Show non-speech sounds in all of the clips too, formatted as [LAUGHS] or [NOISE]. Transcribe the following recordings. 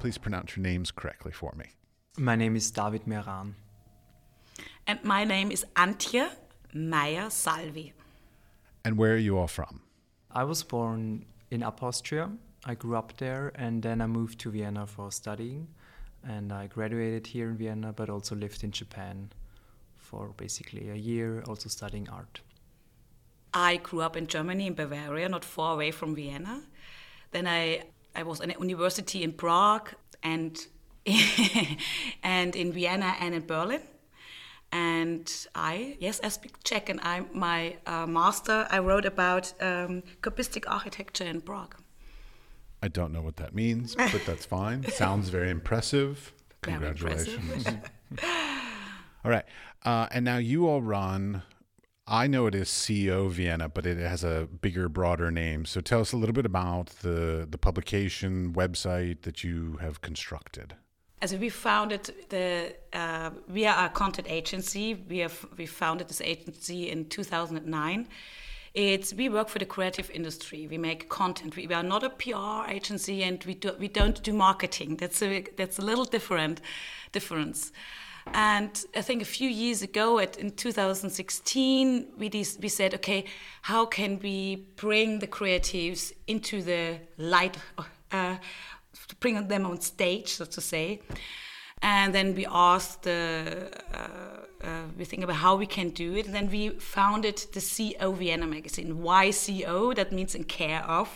Please pronounce your names correctly for me. My name is David Meran. And my name is Antje Mayer Salvi. And where are you all from? I was born in Upper Austria. I grew up there and then I moved to Vienna for studying. And I graduated here in Vienna, but also lived in Japan for basically a year, also studying art. I grew up in Germany, in Bavaria, not far away from Vienna. Then I, I was in a university in Prague and, [LAUGHS] and in Vienna and in Berlin. And I, yes, I speak Czech, and I, my uh, master, I wrote about um, cubistic architecture in Prague. I don't know what that means, but that's [LAUGHS] fine. Sounds very impressive. Congratulations. [LAUGHS] all right. Uh, and now you all run, I know it is C/O Vienna, but it has a bigger, broader name. So tell us a little bit about the, the publication website that you have constructed. As we founded the, uh, we are a content agency. We have we founded this agency in 2009. It's we work for the creative industry. We make content. We, we are not a PR agency, and we do, we don't do marketing. That's a that's a little different difference. And I think a few years ago, at, in 2016, we, des- we said, okay, how can we bring the creatives into the light, uh, bring them on stage, so to say. And then we asked, uh, uh, we think about how we can do it. And then we founded the CO Vienna magazine. Why CO? That means in care of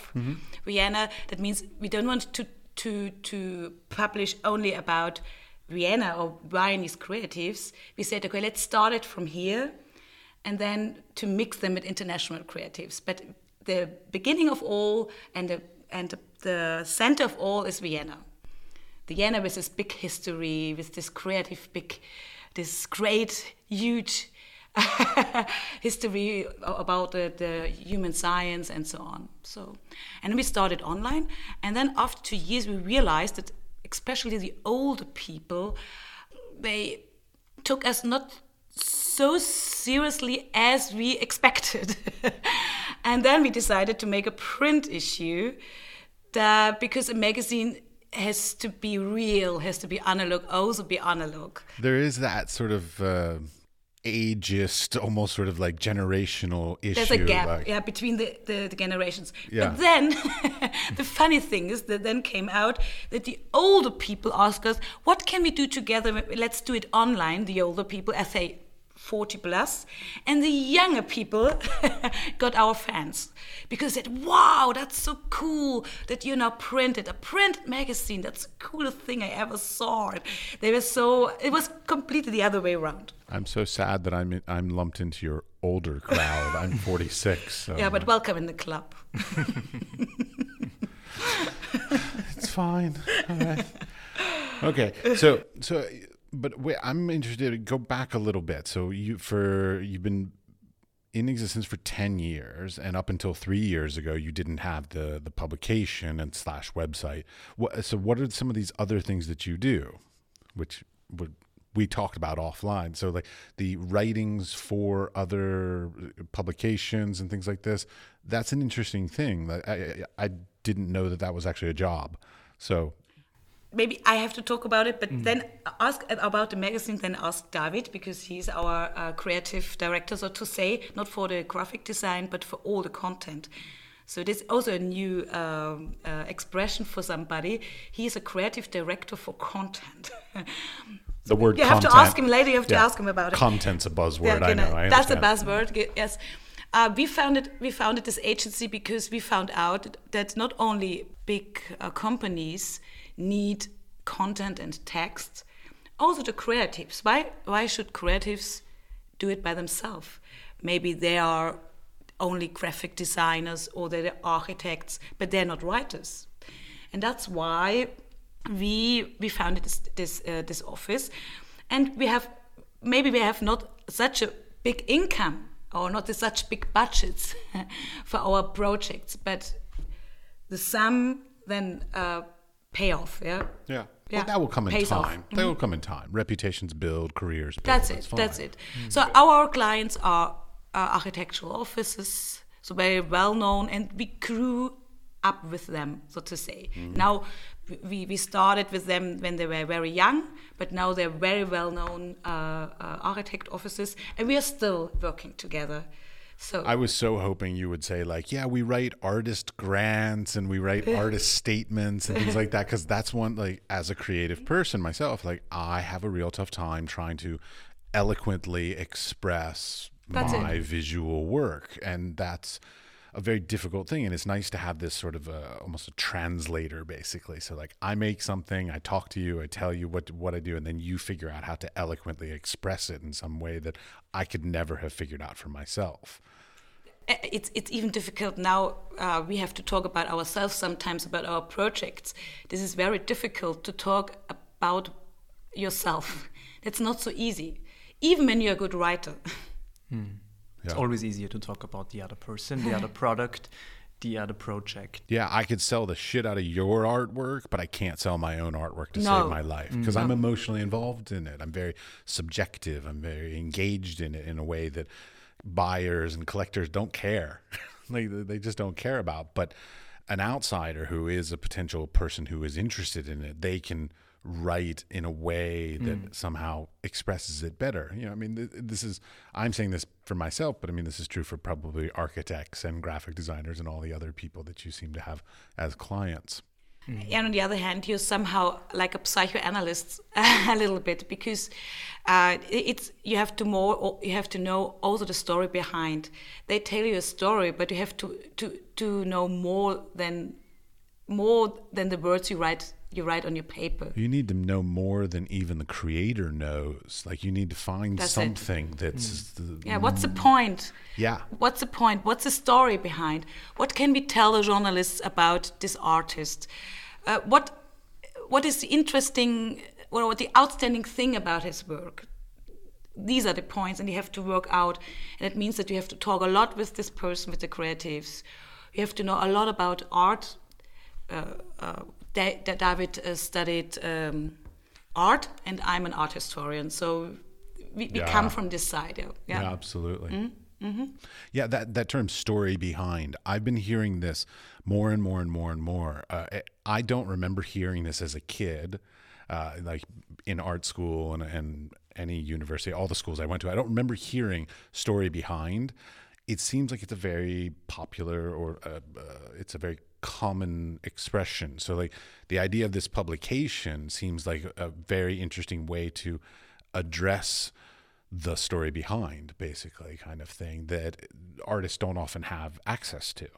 Vienna. That means we don't want to, to, to publish only about Vienna or Viennese creatives. We said, okay, let's start it from here and then to mix them with international creatives. But the beginning of all and the, and the center of all is Vienna. Vienna with this big history, with this creative big, this great, huge [LAUGHS] history about the, the, human science and so on. So, and we started online, and then after two years, we realized that especially the older people, they took us not so seriously as we [LAUGHS] expected. and then we decided to make a print issue that because a magazine has to be real, has to be analog, also be analog. There is that sort of uh, ageist, almost sort of like generational issue. There's a gap, like- yeah, between the, the, the generations. Yeah. But then, [LAUGHS] the funny thing is that then came out that the older people ask us, what can we do together? Let's do it online, the older people, I say 40 plus, and the younger people [LAUGHS] got our fans because they said, wow, that's so cool that you now printed a print magazine. That's the coolest thing I ever saw. They were so, it was completely the other way around. I'm so sad that I'm I'm lumped into your older crowd. I'm [LAUGHS] 46. So Yeah, but uh, welcome in the club. [LAUGHS] it's fine. All right. Okay. So so but wait, I'm interested to go back a little bit. So you for you've been in existence for 10 years and up until 3 years ago you didn't have the the publication and slash website. What so what are some of these other things that you do which would we talked about offline. So like the writings for other uh, publications and things like this, that's an interesting thing. I, I I didn't know that that was actually a job. So maybe I have to talk about it, but then ask about the magazine, then ask David because he's our uh, creative director, so to say, not for the graphic design, but for all the content. So this is also a new um, uh, expression for somebody. He is a creative director for content. [LAUGHS] the word you have to ask him later. You have to Yeah. ask him about it. Content's a buzzword. Yeah, I know. I That's a buzzword. Yes. Uh, we founded we founded this agency because we found out that not only big uh, companies need content and text, also the creatives. Why why should creatives do it by themselves? Maybe they are only graphic designers or they're architects, but they're not writers, and that's why we we founded this this, uh, this office, and we have maybe we have not such a big income or not such big budgets [LAUGHS] for our projects, but the sum then uh, pay off. Yeah. Yeah. yeah, well, that will come in pays off. time. That will come in time. Reputations build, careers build. That's it. That's fine. it. So our clients are uh, architectural offices, so very well known, and we grew up with them, so to say. Now we, we started with them when they were very young, but now they're very well known uh, uh, architect offices, and we are still working together. So I was so hoping you would say like, yeah, we write artist grants and we write [LAUGHS] artist statements and things like that. Because that's one like as a creative mm-hmm. person myself, like I have a real tough time trying to eloquently express That's it. my visual work. And that's a very difficult thing and it's nice to have this sort of a, almost a translator basically so like i make something i talk to you i tell you what what i do and then you figure out how to eloquently express it in some way that i could never have figured out for myself Uh, it's it's even difficult now. Uh, we have to talk about ourselves sometimes about our projects. This is very difficult to talk about yourself. [LAUGHS] It's not so easy, even when you're a good writer. It's always easier to talk about the other person, the other [LAUGHS] product, the other project. yeah i could sell the shit out of your artwork but i can't sell my own artwork to No. save my life mm. because i'm emotionally involved in it. I'm very subjective. I'm very engaged in it in a way that buyers and collectors don't care. [LAUGHS] Like they just don't care about. But an outsider who is a potential person who is interested in it they can write in a way that somehow expresses it better. You know i mean th- this is i'm saying this for myself but i mean this is true for probably architects and graphic designers and all the other people that you seem to have as clients. And on the other hand, you're somehow like a psychoanalyst [LAUGHS] a little bit because uh, it's you have to more you have to know also the story behind. They tell you a story, but you have to to to know more than more than the words you write you write on your paper. you need to know more than even the creator knows like you need to find That's it. something that's the, Yeah, what's the point? yeah What's the point? What's the story behind? What can we tell the journalists about this artist? Uh, what what is the interesting or what the outstanding thing about his work? These are the points, and you have to work out. And it means that you have to talk a lot with this person, with the creatives. You have to know a lot about art. Uh, uh, Da- Da- David uh, studied um, art, and I'm an art historian, so we, we Yeah. come from this side. Yeah, Yeah, absolutely. Yeah, that that term "story behind." I've been hearing this more and more and more and more. Uh, I- I don't remember hearing this as a kid, uh, like in art school and, and any university, all the schools I went to. I don't remember hearing "story behind." It seems like it's a very popular or uh, uh, it's a very common expression. So, like the idea of this publication seems like a very interesting way to address the story behind, basically, kind of thing that artists don't often have access to.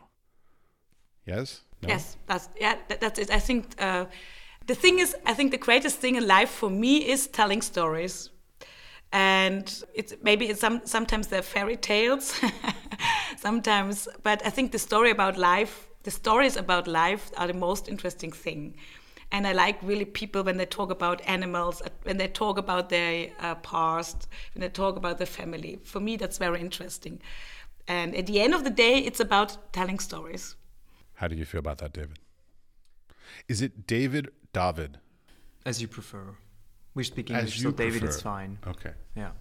Yes? No? Yes, that's yeah, that, that's it. I think uh, the thing is, I think the greatest thing in life for me is telling stories, and it's maybe it's some sometimes they're fairy tales, [LAUGHS] sometimes, but I think the story about life, the stories about life, are the most interesting thing. And I like really people when they talk about animals, uh, when they talk about their uh, past, when they talk about their family. For me, that's very interesting. And at the end of the day, it's about telling stories. How do you feel about that, David? Is it David David? As you prefer. We speak As English, you so David is fine. Okay. Yeah.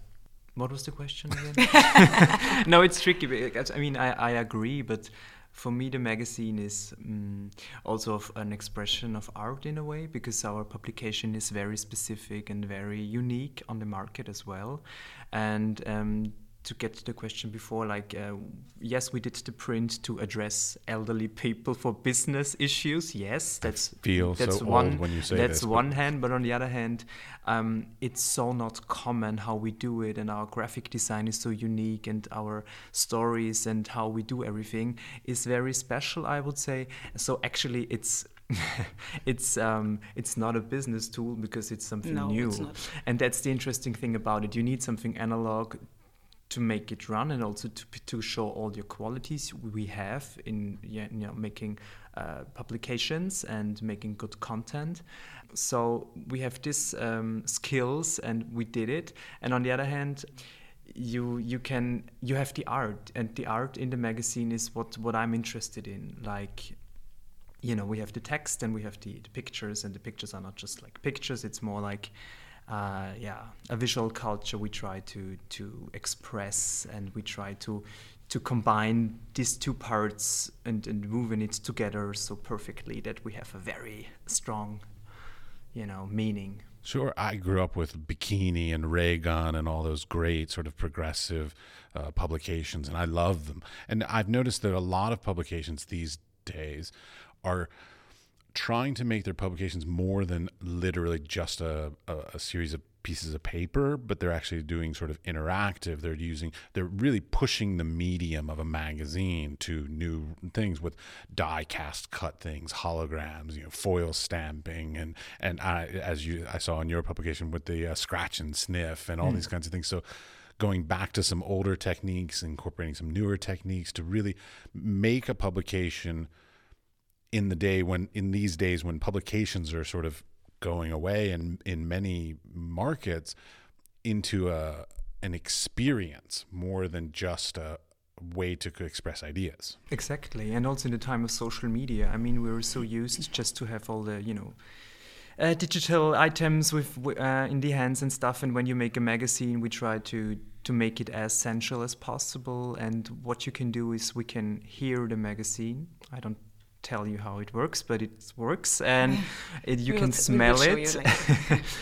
What was the question again? [LAUGHS] [LAUGHS] no, it's tricky. Because, I mean, I, I agree, but for me, the magazine is um, also an expression of art in a way because our publication is very specific and very unique on the market as well. And um, to get to the question before, like, uh, yes, we did the print to address elderly people for business issues. Yes, that's feel so that's old one. when you say that's this, but- one hand, but on the other hand, um, it's so not common how we do it, and our graphic design is so unique, and our stories and how we do everything is very special, I would say. So actually, it's. [LAUGHS] it's um, it's not a business tool because it's something No, new, it's not. and that's the interesting thing about it. You need something analog to make it run and also to, to show all your qualities we have in you know, making uh, publications and making good content. So we have these um, skills and we did it. And on the other hand, you you can you have the art and the art in the magazine is what what I'm interested in. Like you know we have the text and we have the, the pictures and the pictures are not just like pictures it's more like uh, yeah a visual culture we try to to express and we try to to combine these two parts and, and moving it together so perfectly that we have a very strong you know meaning Sure. I grew up with Bikini and Ray Gun and all those great sort of progressive uh, publications, and I love them. And I've noticed that a lot of publications these days are trying to make their publications more than literally just a, a, a series of pieces of paper, but they're actually doing sort of interactive. They're using, they're really pushing the medium of a magazine to new things with die cast cut things, holograms, you know, foil stamping, and and I, as you I saw in your publication with the uh, scratch and sniff and all Mm. these kinds of things. So going back to some older techniques, incorporating some newer techniques to really make a publication in the day when in these days when publications are sort of going away and in many markets into a an experience more than just a way to express ideas. Exactly, and also in the time of social media, I mean, we were so used just to have all the, you know, uh, digital items with uh, in the hands and stuff. And when you make a magazine, we try to to make it as sensual as possible. And what you can do is we can hear the magazine. I don't tell you how it works, but it works, and [LAUGHS] it, you We can will we will smell it. you. [LAUGHS]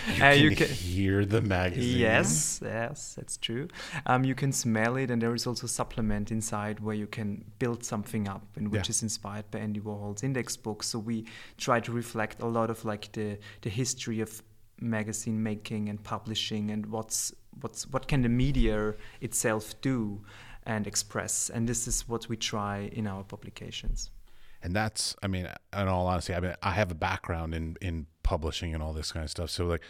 You, Uh, can, you can- hear the magazine. Yes, yes, that's true. Um, you can smell it, and there is also a supplement inside where you can build something up, and which Yeah. is inspired by Andy Warhol's index book. So we try to reflect a lot of like the the history of magazine making and publishing, and what's what's what can the media itself do and express, and this is what we try in our publications. And that's i mean in all honesty i mean i have a background in in publishing and all this kind of stuff. So like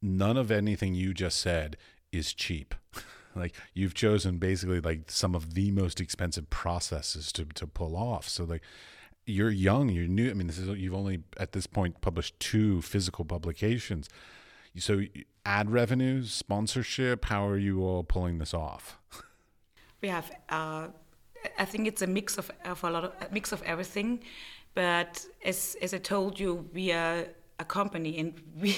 none of anything you just said is cheap. [LAUGHS] Like you've chosen basically like some of the most expensive processes to to pull off. So like you're young you're new. I mean this is you've only at this point published two physical publications. So ad revenues sponsorship how are you all pulling this off? We have uh, i think it's a mix of, of a lot of a mix of everything but as as i told you we are a company and we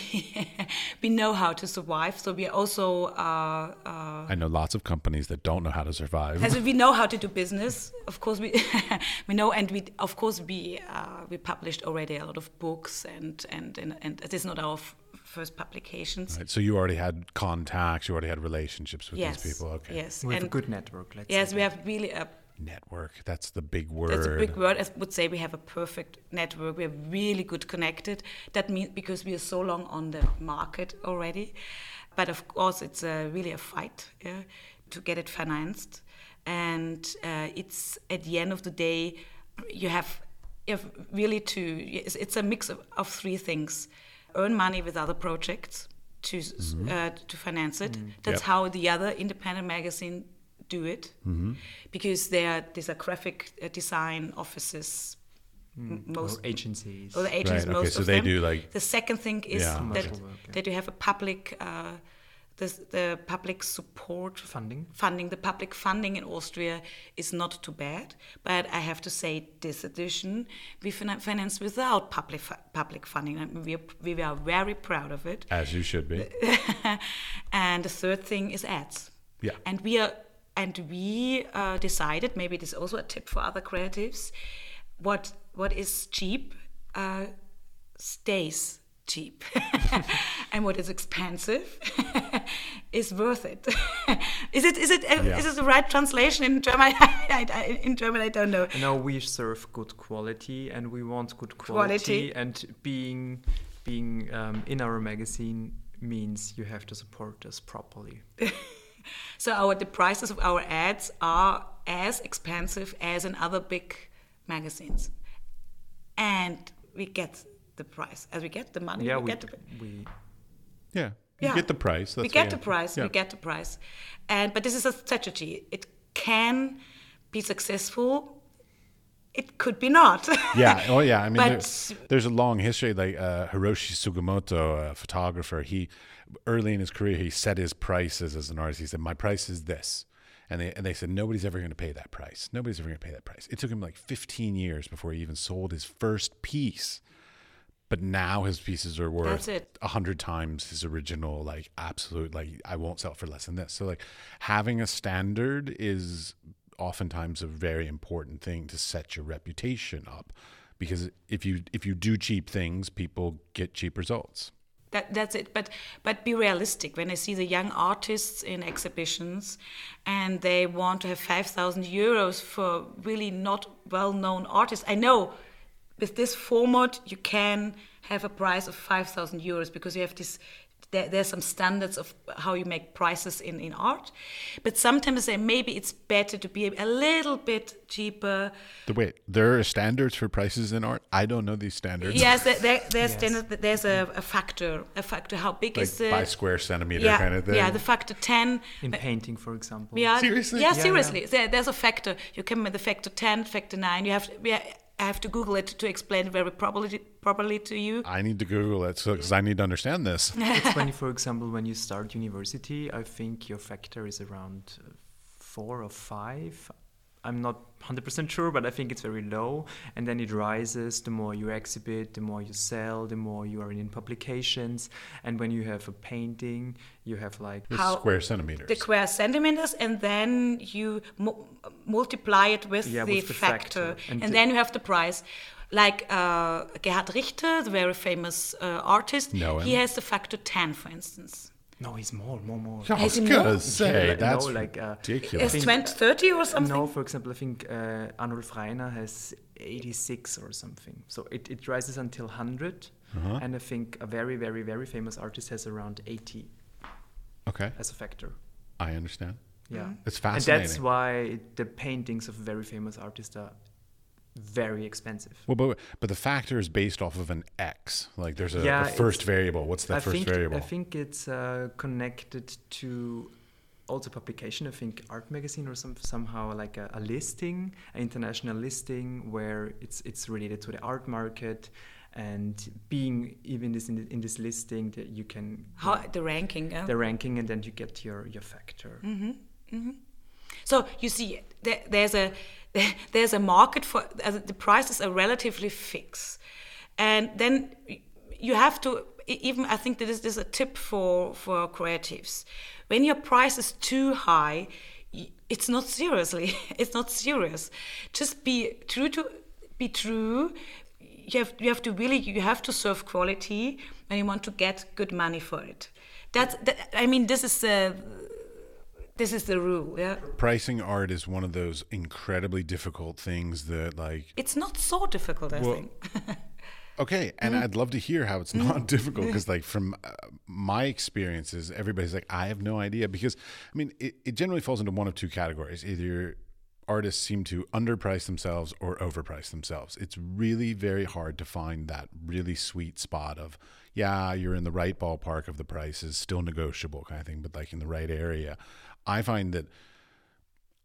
[LAUGHS] we know how to survive so we are also uh, uh, i know lots of companies that don't know how to survive as we know how to do [LAUGHS] business of course we [LAUGHS] we know and we of course we uh, we published already a lot of books and and and, and it is not our f- first publications Right, so you already had contacts, you already had relationships with yes these people. Okay. yes We have and a good network. Let's yes say we have really a Network. That's the big word. That's a big word. I would say we have a perfect network. We're really good connected. That means because we are so long on the market already. But of course, it's a, really a fight yeah, to get it financed. And uh, it's at the end of the day, you have, you have really to, it's, it's a mix of, of three things earn money with other projects to, s uh, to finance it. That's Yep. how the other independent magazine do it because there are these are graphic uh, design offices m- most or agencies. or the agents Right, okay, so of they them. do, like- the second thing is Yeah. that, work, yeah. that you have a public uh, the, the public support Funding. funding the public funding in Austria is not too bad but I have to say this edition we fin- financed without public fu- public funding and we are, we are very proud of it As you should be. [LAUGHS] and the third thing is ads. Yeah. And we are and we uh, decided maybe this is also a tip for other creatives. What what is cheap uh, stays cheap, [LAUGHS] and what is expensive [LAUGHS] is worth it. [LAUGHS] is it is it uh, Yeah. is it the right translation in German? I, I, in German, I don't know. No, we serve good quality, and we want good Quality. quality. And being being um, in our magazine means you have to support us properly. So our the prices of our ads are as expensive as in other big magazines, and we get the price as we get the money. yeah, we, we get the, we Yeah. You Yeah. get the price. we get the price. Yeah. We get the price, and but this is a strategy. It can be successful. It could be not. [LAUGHS] yeah. Oh, yeah. I mean, But- there, there's a long history. Like uh, Hiroshi Sugimoto, a photographer, he early in his career he set his prices as an artist. He said, "My price is this," and they and they said nobody's ever going to pay that price. Nobody's ever going to pay that price. It took him like 15 years before he even sold his first piece. But now his pieces are worth a hundred times his original. Like absolute, like I won't sell for less than this. So like having a standard is oftentimes a very important thing to set your reputation up, because if you if you do cheap things, people get cheap results. That, that's it. But but be realistic. When I see the young artists in exhibitions, and they want to have five thousand euros for really not well-known artists, I know with this format you can have a price of five thousand euros because you have this. There, there's some standards of how you make prices in, in art, but sometimes I say maybe it's better to be a little bit cheaper. The wait, there are standards for prices in art. I don't know these standards. Yes, there, there, there's Yes. standard, there's a, a factor, a factor. How big like is the by square centimeter yeah, kind of thing. Yeah, the factor ten. In painting, for example. Yeah, Seriously? Yeah, Yeah, seriously. There, there's a factor. You come with the factor ten, factor nine. You have to. Yeah, I have to Google it to explain very properly properly to you. I need to Google it because I need to understand this. it's when you, for example, when you start university, I think your factor is around uh, four or five. I'm not 100% sure, but I think it's very low. And then it rises the more you exhibit, the more you sell, the more you are in publications. And when you have a painting, you have like With How- square centimeters. The square centimeters, and then you mu- multiply it with Yeah, the with the factor, factor. and, And then you have the price. Like uh, Gerhard Richter, the very famous uh, artist, Know he has the factor ten, for instance. No, he's more, more, more. I was Has he gonna more? say like- that's no, like, uh, ridiculous. It's 20, 30 or something. No, for example, I think uh, Arnulf Rainer has 86 or something. So it, it rises until 100. Uh-huh. And I think a very, very, very famous artist has around 80 okay, as a factor. I understand. Yeah. It's fascinating. And that's why the paintings of very famous artists are very expensive. well, but but the factor is based off of an x. Like there's a, a first variable. What's that I first think, variable? I think it's uh, connected to also publication. I think Art Magazine or some somehow like a, a listing, an international listing where it's it's related to the art market, and being even this in, in this listing that you can How the ranking? yeah. the ranking and then you get your your factor. Mm-hmm. Mm-hmm. So you see, there, there's a [LAUGHS] there's a market for uh, the prices are relatively fixed, and then you have to even I think that this is a tip for for creatives. When your price is too high, it's not seriously. [LAUGHS] It's not serious. Just be true to be true. You have you have to really you have to serve quality, and you want to get good money for it. That's that, I mean this is the this is the rule. Yeah. Pricing art is one of those incredibly difficult things that like It's not so difficult, I Well, think. [LAUGHS] Okay, and Mm. I'd love to hear how it's not [LAUGHS] difficult because, like, from uh, my experiences, everybody's like, I have no idea. Because, I mean, it, it generally falls into one of two categories. Either artists seem to underprice themselves or overprice themselves. It's really very hard to find that really sweet spot of, yeah, you're in the right ballpark of the price is still negotiable kind of thing, but like in the right area. I find that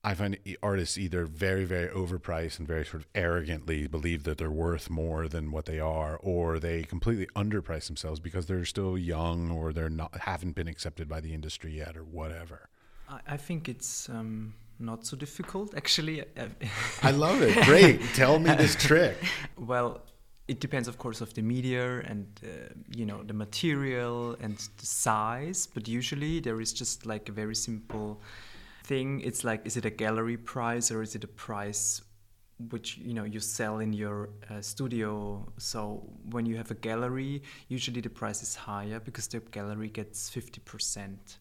I find artists either very, very overpriced and very sort of arrogantly believe that they're worth more than what they are, or they completely underprice themselves because they're still young or they're not haven't been accepted by the industry yet or whatever. I, I think it's um, not so difficult actually. [LAUGHS] I love it. Great. Tell me this trick. Well, it depends, of course, of the media and uh, you know the material and the size. But usually there is just like a very simple thing. It's like, is it a gallery price or is it a price which you know you sell in your uh, studio? So when you have a gallery, usually the price is higher because the gallery gets fifty percent.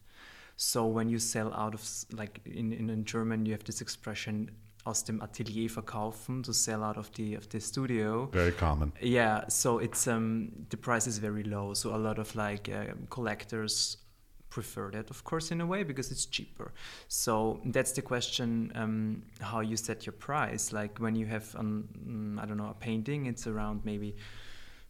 So when you sell out of like in, in, in German, you have this expression aus dem Atelier verkaufen, to sell out of the of the studio. Very common. Yeah, so it's um the price is very low. So a lot of like uh, collectors prefer that, of course, in a way because it's cheaper. So that's the question: um, how you set your price. Like when you have mm, I don't know a painting, it's around maybe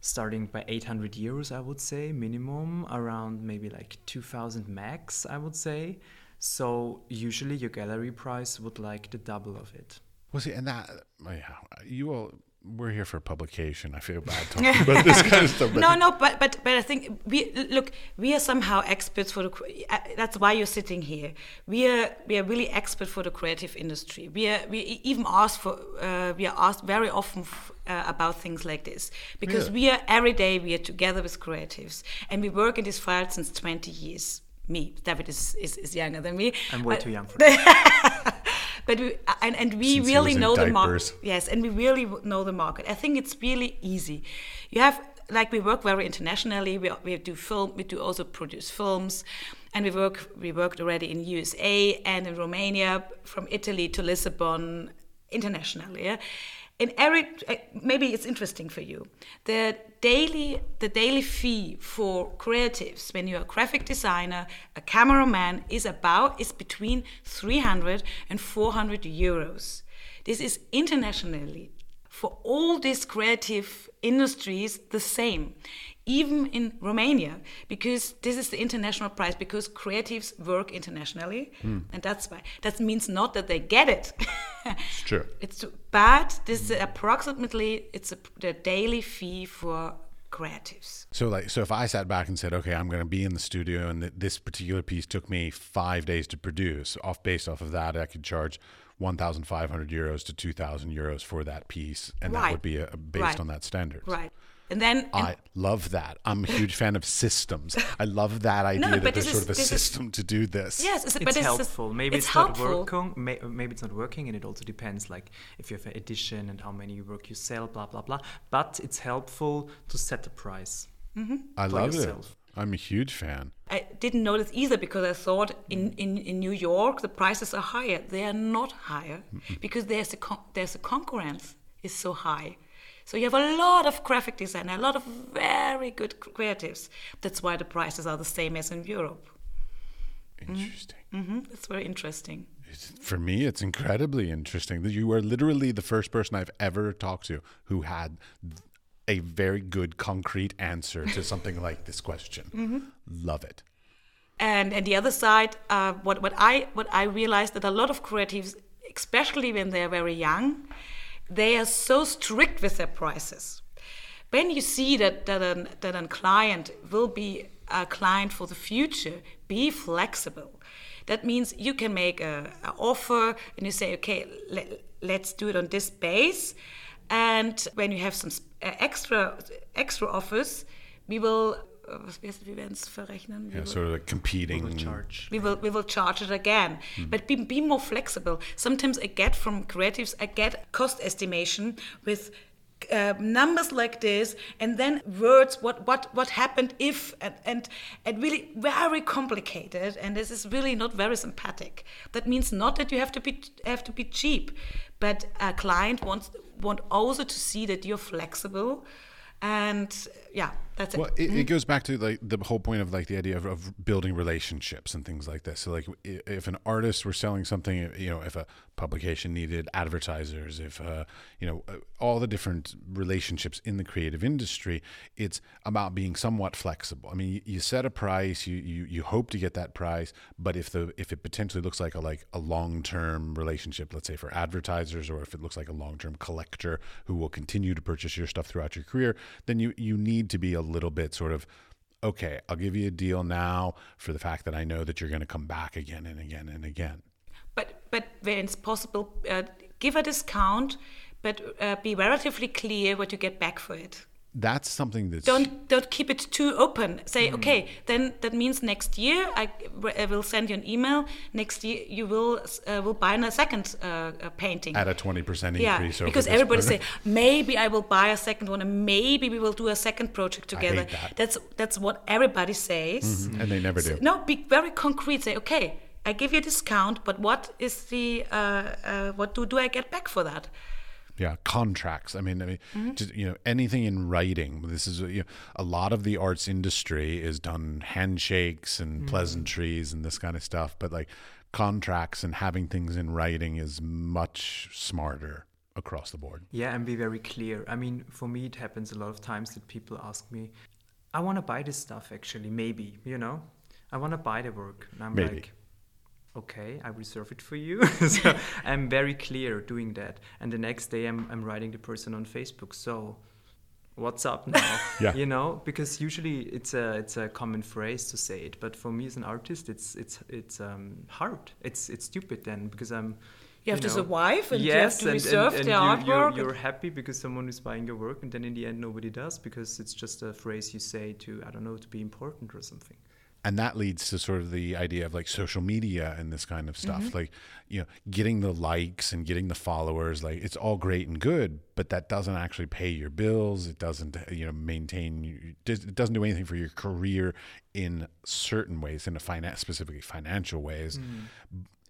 starting by 800 euros, I would say minimum, around maybe like 2,000 max, I would say. So usually your gallery price would like the double of it. Well, see, and that, yeah, you all, we're here for publication. I feel bad talking [LAUGHS] about this kind of stuff. But no, no, but but but I think we look. We are somehow experts for the. uh, That's why you're sitting here. We are we are really expert for the creative industry. We are we even ask for. Uh, we are asked very often f- uh, about things like this because Really? we are every day we are together with creatives and we work in this field since 20 years. Me, David is is, is younger than me. I'm way but- too young for [LAUGHS] that. but we and, and we Since really know the market yes and we really know the market i think it's really easy you have like we work very internationally we, we do film we do also produce films and we work we worked already in usa and in romania from italy to lisbon internationally yeah? In every uh, maybe it's interesting for you. The daily the daily fee for creatives when you're a graphic designer a cameraman is about is between 300 and 400 euros. This is internationally for all these creative industries the same even in romania because this is the international price because creatives work internationally hmm. and that's why that means not that they get it [LAUGHS] it's true. it's bad. This is approximately it's a, the daily fee for creatives. So like, so if I sat back and said, okay, I'm going to be in the studio, and th- this particular piece took me five days to produce. Off based off of that, I could charge 1,500 euros to 2,000 euros for that piece, and that would be a, based Right. on that standard. Right. And then and- I love that. I'm a huge fan of systems. I love that [LAUGHS] idea no, that there's this sort of a this is- system to do this. yes, it's, it's but it's helpful. Maybe it's, helpful. not working. May, maybe it's not working, and it also depends, like if you have an edition and how many work you sell, blah blah blah. But it's helpful to set the price. Mm-hmm. I for love yourself. it. I'm a huge fan. I didn't know this either because I thought in, mm. in, in New York the prices are higher. They are not higher because there's a con- there's a concurrence is so high. So you have a lot of graphic design, a lot of very good creatives. That's why the prices are the same as in Europe. Interesting. hmm That's very interesting. For me, it's incredibly interesting that you are literally the first person I've ever talked to who had a very good, concrete answer to [LAUGHS] something like this question. Love it. And and the other side, uh, what what I what I realized that a lot of creatives, especially when they're very young, they are so strict with their prices. When you see that that a, that a client will be a client for the future, be flexible. That means you can make a, a offer and you say, okay, let, let's do it on this base. And when you have some uh, extra extra offers, we will. Was- Wie werden es verrechnen? We Yeah, will- sort of like competing. Will charge. we will we will charge it again but be, be more flexible sometimes i get from creatives i get cost estimation with uh, numbers like this and then words what what what happened if and, and and really very complicated and this is really not very sympathetic that means not that you have to be have to be cheap but a client wants want also to see that you're flexible and yeah that's it Well, it, it goes back to like the whole point of like the idea of, of building relationships and things like this. So, like, if an artist were selling something, you know, if a publication needed advertisers, if uh, you know, uh, all the different relationships in the creative industry, it's about being somewhat flexible. I mean, you, you set a price, you, you you hope to get that price, but if the if it potentially looks like a like a long term relationship, let's say for advertisers, or if it looks like a long term collector who will continue to purchase your stuff throughout your career, then you you need to be a little bit sort of okay. I'll give you a deal now for the fact that I know that you're going to come back again and again and again. But but when it's possible, uh, give a discount, but uh, be relatively clear what you get back for it. That's something that's Don't don't keep it too open. Say Hmm. okay, then that means next year I, I will send you an email. Next year you will uh, will buy a second uh, uh, painting. at a twenty percent yeah, increase. because everybody say maybe I will buy a second one, and maybe we will do a second project together. that. That's that's what everybody says. and they never do. No, be very concrete. Say, okay, I give you a discount, but what is the uh, uh, what do do I get back for that? Yeah, contracts. I mean, I mean, mm-hmm. just, you know, anything in writing. This is you know, a lot of the arts industry is done handshakes and mm-hmm. pleasantries and this kind of stuff. But like contracts and having things in writing is much smarter across the board. Yeah, and be very clear. I mean, for me, it happens a lot of times that people ask me, I want to buy this stuff actually, maybe, you know? I want to buy the work. And I'm Maybe. like, okay, I reserve it for you. [LAUGHS] so [LAUGHS] I'm very clear doing that. And the next day I'm, I'm writing the person on Facebook. So what's up now? [LAUGHS] Yeah. You know, because usually it's a it's a common phrase to say it, but for me as an artist, it's it's it's um, hard. It's it's stupid then because I'm. You have to survive and you have to reserve and, and the you, artwork. You're, you're happy because someone is buying your work, and then in the end nobody does because it's just a phrase you say to I don't know to be important or something. And that leads to sort of the idea of like social media and this kind of stuff Mm-hmm. like you know getting the likes and getting the followers like it's all great and good but that doesn't actually pay your bills it doesn't you know maintain it doesn't do anything for your career in certain ways in a finance specifically financial ways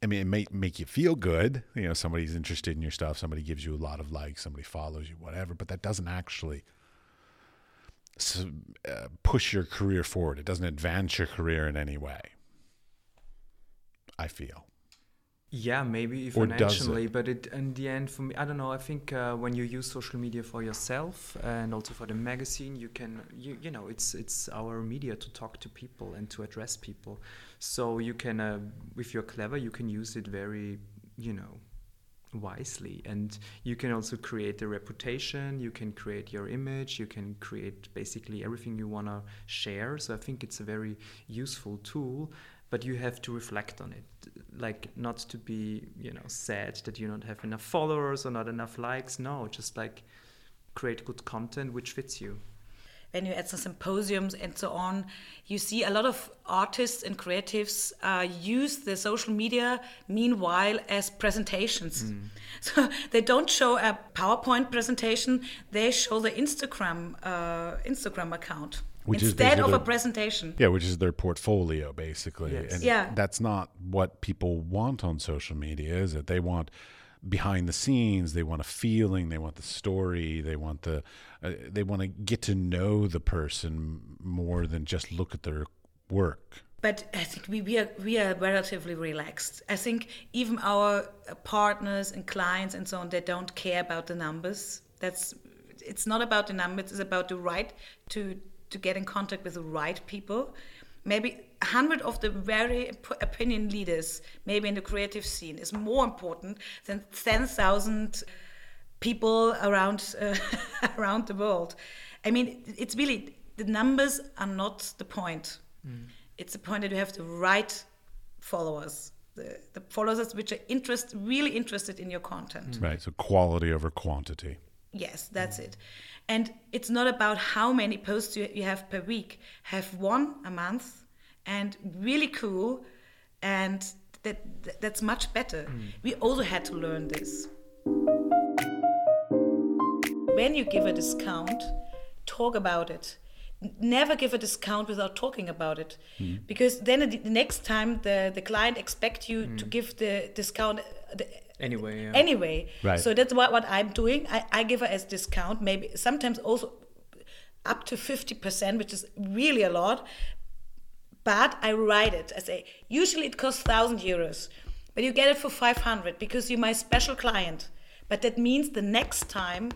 I mean, it may make you feel good. You know, somebody's interested in your stuff. Somebody gives you a lot of likes. Somebody follows you, whatever. But that doesn't actually uh, push your career forward. It doesn't advance your career in any way. I feel. Yeah, maybe does it? financially, but it in the end for me, I don't know. I think uh, when you use social media for yourself and also for the magazine, you can you you know it's it's our media to talk to people and to address people. So you can, uh, if you're clever, you can use it very you know wisely. And you can also create a reputation you can create your image you can create basically everything you want to share. So i think it's a very useful tool but you have to reflect on it. Like not to be you know sad that you don't have enough followers or not enough likes. No just like create good content which fits you when you're at some symposiums and so on, you see a lot of artists and creatives uh, use the social media meanwhile as presentations. [LAUGHS] So they don't show a PowerPoint presentation; they show the Instagram uh, Instagram account Which is instead of basically a presentation. Yeah, which is their portfolio basically. Yes. And Yeah. that's not what people want on social media, is it? They want behind the scenes, they want a feeling, they want the story, they want the uh, they want to get to know the person more than just look at their work. But I think we, we, are, we are relatively relaxed. I think even our uh, partners and clients and so on, they don't care about the numbers. That's it's not about the numbers. It's about the right to to get in contact with the right people. Maybe a hundred of the very opinion leaders, maybe in the creative scene, is more important than ten thousand people around [LAUGHS] uh, around the world. I mean, it's really the numbers are not the point. It's the point that you have the right followers, the, the followers which are interest really interested in your content. Right. So quality over quantity. Yes, that's it. And it's not about how many posts you, you have per week. Have one a month and really cool and that that's much better. Mm. We also had to learn this. When you give a discount, talk about it. Never give a discount without talking about it, mm. because then the next time the, the client expect you to mm. give the discount the, anyway yeah. anyway. Right. So that's what, what I'm doing. I, I give her as discount, maybe sometimes also up to 50%, which is really a lot. But I write it. I say, usually it costs 1,000 euros, but you get it for 500 because you're my special client. But that means the next time,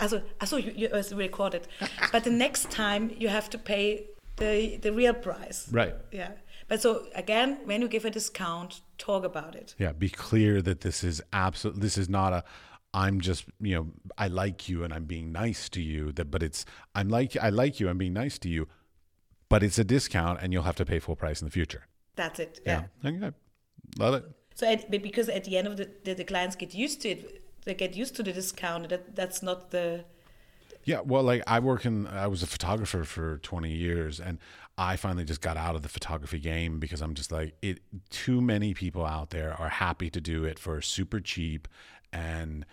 also, also you, you recorded, [LAUGHS] but the next time you have to pay the, the real price. Right. Yeah. But so again, when you give a discount, talk about it. Yeah, be clear that this is absolute. This is not a. I'm just you know I like you and I'm being nice to you. That but it's I'm like I like you. I'm being nice to you, but it's a discount and you'll have to pay full price in the future. That's it. Yeah, okay, love it. So at, but because at the end of the, the the clients get used to it, they get used to the discount. That that's not the Yeah, well, like I work in, I was a photographer for 20 years, and I finally just got out of the photography game because I'm just like, it. Too many people out there are happy to do it for super cheap and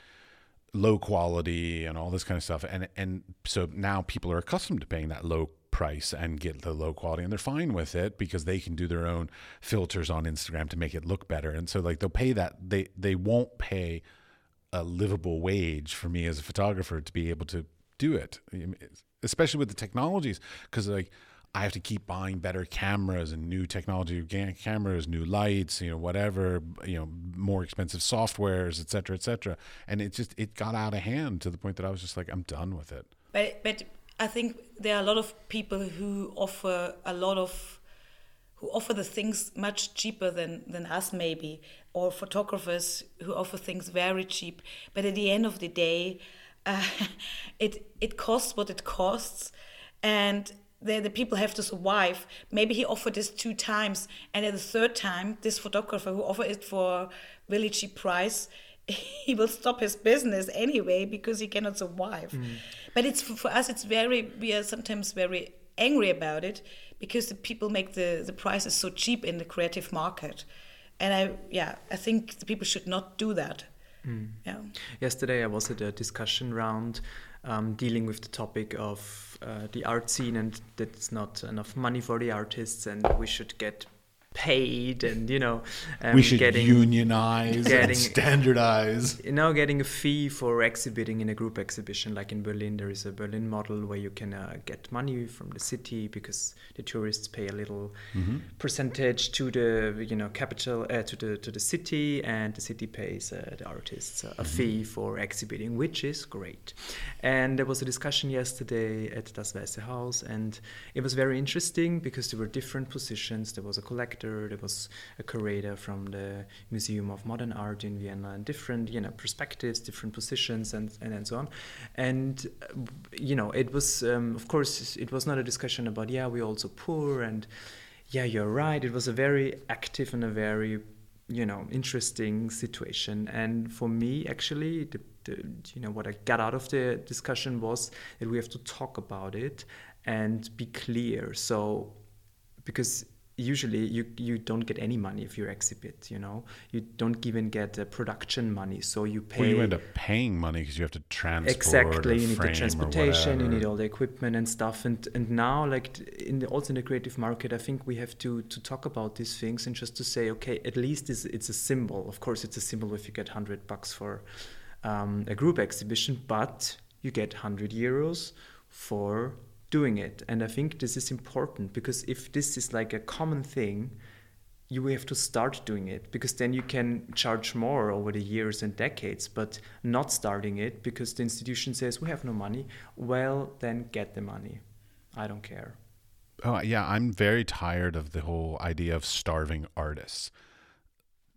low quality and all this kind of stuff, and and so now people are accustomed to paying that low price and get the low quality, and they're fine with it because they can do their own filters on Instagram to make it look better, and so like they'll pay that they they won't pay a livable wage for me as a photographer to be able to do it, especially with the technologies, because like I have to keep buying better cameras and new technology, cameras, new lights, you know, whatever, you know, more expensive softwares, et cetera, et cetera. And it just it got out of hand to the point that I was just like, I'm done with it. But but I think there are a lot of people who offer a lot of who offer the things much cheaper than, than us, maybe, or photographers who offer things very cheap. But at the end of the day, [LAUGHS] uh, it it costs what it costs, and the, the people have to survive. Maybe he offered this two times, and at the third time, this photographer who offered it for really cheap price, [LAUGHS] he will stop his business anyway because he cannot survive. Mm. But it's for us, it's very we are sometimes very angry about it because the people make the the prices so cheap in the creative market, and I yeah I think the people should not do that. Mm. Yeah. Yesterday I was at a discussion round um, dealing with the topic of uh, the art scene and that it's not enough money for the artists and we should get paid and you know um, we should getting, unionize getting, and standardize you know getting a fee for exhibiting in a group exhibition like in berlin there is a berlin model where you can uh, get money from the city because the tourists pay a little mm-hmm. percentage to the you know capital uh, to the to the city and the city pays uh, the artists a mm-hmm. fee for exhibiting which is great and there was a discussion yesterday at das weiße haus and it was very interesting because there were different positions there was a collector there was a curator from the Museum of Modern Art in Vienna, and different you know perspectives, different positions, and and, and so on. And uh, you know, it was um, of course it was not a discussion about yeah we're also poor and yeah you're right. It was a very active and a very you know interesting situation. And for me, actually, the, the you know what I got out of the discussion was that we have to talk about it and be clear. So because usually you you don't get any money if you exhibit you know? You don't even get uh, production money so you pay well, you end up paying money because you have to transport exactly you need the transportation you need all the equipment and stuff and and now like in the also in the creative market i think we have to to talk about these things and just to say okay at least it's, it's a symbol. Of course it's a symbol if you get 100 bucks for um, a group exhibition but you get 100 euros for doing it. And I think this is important because if this is like a common thing, you have to start doing it because then you can charge more over the years and decades. But not starting it because the institution says we have no money, well, then get the money. I don't care. Oh, yeah. I'm very tired of the whole idea of starving artists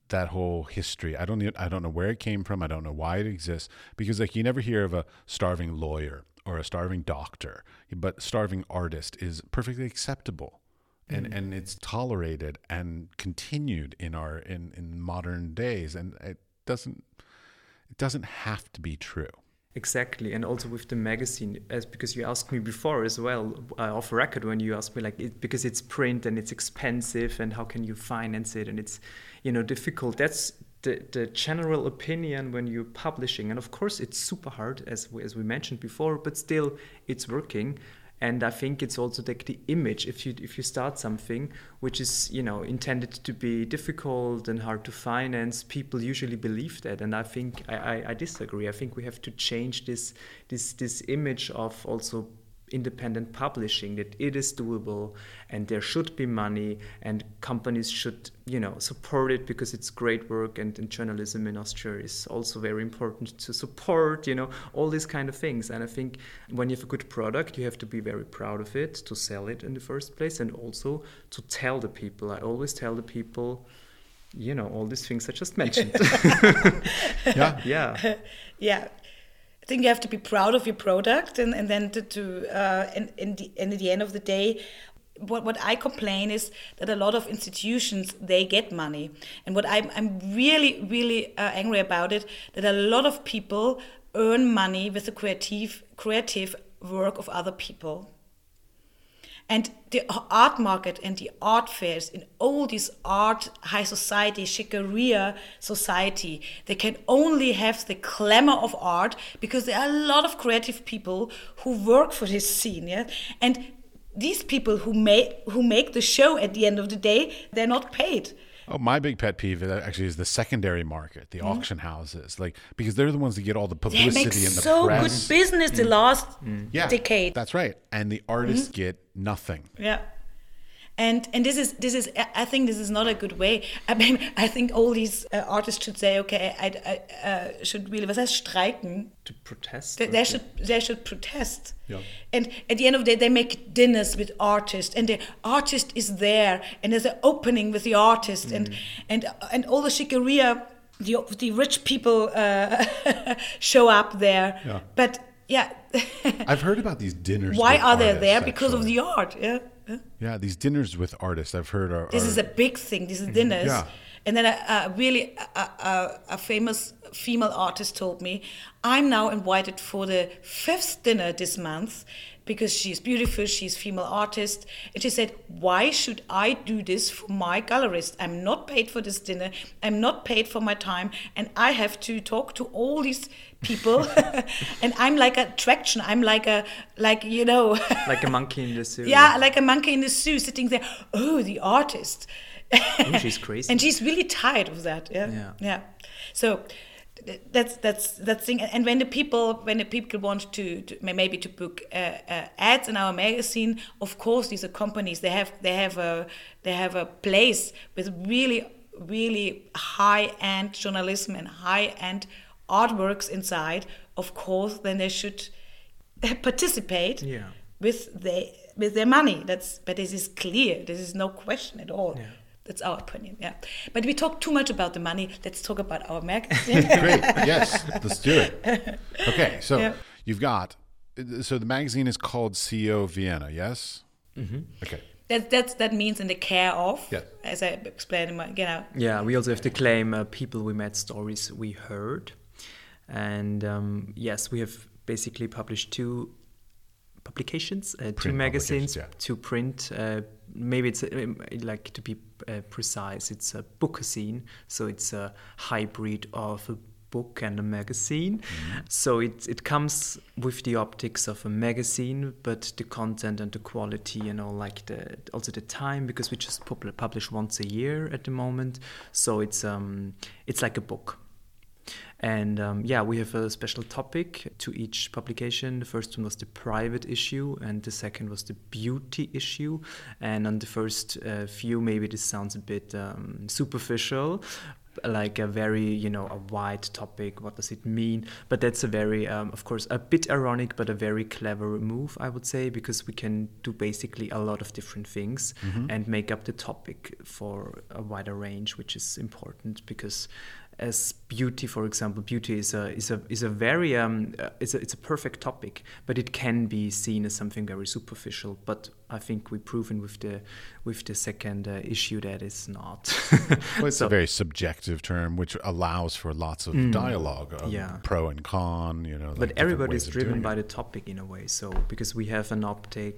that whole history. I don't I don't know where it came from. I don't know why it exists because like you never hear of a starving lawyer or a starving doctor, but starving artist is perfectly acceptable. And, mm. and it's tolerated and continued in our in, in modern days. And it doesn't it doesn't have to be true. Exactly. And also with the magazine as because you asked me before as well uh, off record when you asked me like it, because it's print and it's expensive and how can you finance it? And it's you know difficult. That's the, the general opinion when you're publishing. And of course it's super hard as we, as we mentioned before but still it's working. And i think it's also like the image. If you if you start something which is you know intended to be difficult and hard to finance people usually believe that. And i think i i, I disagree. I think we have to change this this this image of also independent publishing that it is doable and there should be money and companies should you know support it because it's great work and, and, journalism in austria is also very important to support you know all these kind of things. And i think when you have a good product you have to be very proud of it to sell it in the first place and also to tell the people. I always tell the people you know all these things i just mentioned. [LAUGHS] [LAUGHS] Yeah. Yeah. [LAUGHS] Yeah I think you have to be proud of your product, and, and then to, to uh, and, in the, and at the end of the day, what, what I complain is that a lot of institutions they get money, and what I'm I'm really really uh, angry about it that a lot of people earn money with the creative creative work of other people. And the art market and the art fairs in all these art high society, Schickeria society, they can only have the glamour of art because there are a lot of creative people who work for this scene. Yeah? And these people who make who make the show at the end of the day, they're not paid. Oh, my big pet peeve actually is the secondary market, the mm-hmm. auction houses, like because they're the ones that get all the publicity and the so press. good business mm. the last mm. yeah, decade. That's right, and the artists mm-hmm. get nothing. Yeah, and and this is this is I think this is not a good way. I mean, [LAUGHS] I think all these uh, artists should say, okay, I, I uh, should really was heißt streiken? To protest. They, they should they should protest. Yeah. And at the end of the day, they make dinners with artists, and the artist is there, and there's an opening with the artist, and and and all the Schickeria, the the rich people uh, [LAUGHS] show up there. Yeah. But yeah, [LAUGHS] I've heard about these dinners. why are they there? Because of the art. Yeah. Yeah. yeah these dinners with artists. I've heard are. This are- is a big thing. This is mm-hmm. dinners. Yeah. And then a, a really a, a famous female artist told me, I'm now invited for the fifth dinner this month because she's beautiful, she's female artist. And she said, why should I do this for my gallerist? I'm not paid for this dinner. I'm not paid for my time. And I have to talk to all these people. [LAUGHS] and I'm like an attraction. I'm like a, like, you know, [LAUGHS] like a monkey in the zoo. yeah, like a monkey in the zoo sitting there. Oh, the artist. Oh, she's [LAUGHS] crazy. and she's really tired of that. Yeah, Yeah. yeah. So that's that's that's thing. And when the people when the people want to, to maybe to book uh, uh, ads in our magazine, of course these are companies. They have they have a they have a place with really really high end journalism and high end artworks inside. Of course, then they should [LAUGHS] participate Yeah. with their with their money. That's but this is clear. This is no question at all. Yeah. That's our opinion. Yeah, but we talk too much about the money. Let's talk about our magazine. [LAUGHS] Great. Yes. Let's do it. [LAUGHS] Okay. So Yeah. you've got. So the magazine is called C/O Vienna. Yes. Mm-hmm. Okay. that that's that means in the care of. Yeah. As I explained, in my, you know. Yeah, we also have to claim uh, people we met, stories we heard. And um, yes, we have basically published two publications, uh, two magazines publications, yeah. to print. Uh, maybe it's um, like to be uh, precise, it's a bookazine, so it's a hybrid of a book and a magazine. Mm-hmm. So it it comes with the optics of a magazine, but the content and the quality, you know, like the also the time because we just publish once a year at the moment. So it's um it's like a book. And um, yeah, we have a special topic to each publication. The first one was the private issue, and the second was the beauty issue. And on the first uh, few, maybe this sounds a bit um, superficial, like a very, you know, a wide topic. What does it mean? But that's a very, um, of course, a bit ironic, but a very clever move, I would say, because we can do basically a lot of different things and make up the topic for a wider range, which is important because as beauty, for example, beauty is a is a is a very um uh, it's a it's a perfect topic, but it can be seen as something very superficial. But I think we've proven with the with the second uh, issue that it's not. [LAUGHS] Well, it's So- a very subjective term, which allows for lots of dialogue, of Mm. Yeah. pro and con. You know, like but different everybody is driven by it. the topic in a way so because we have an optic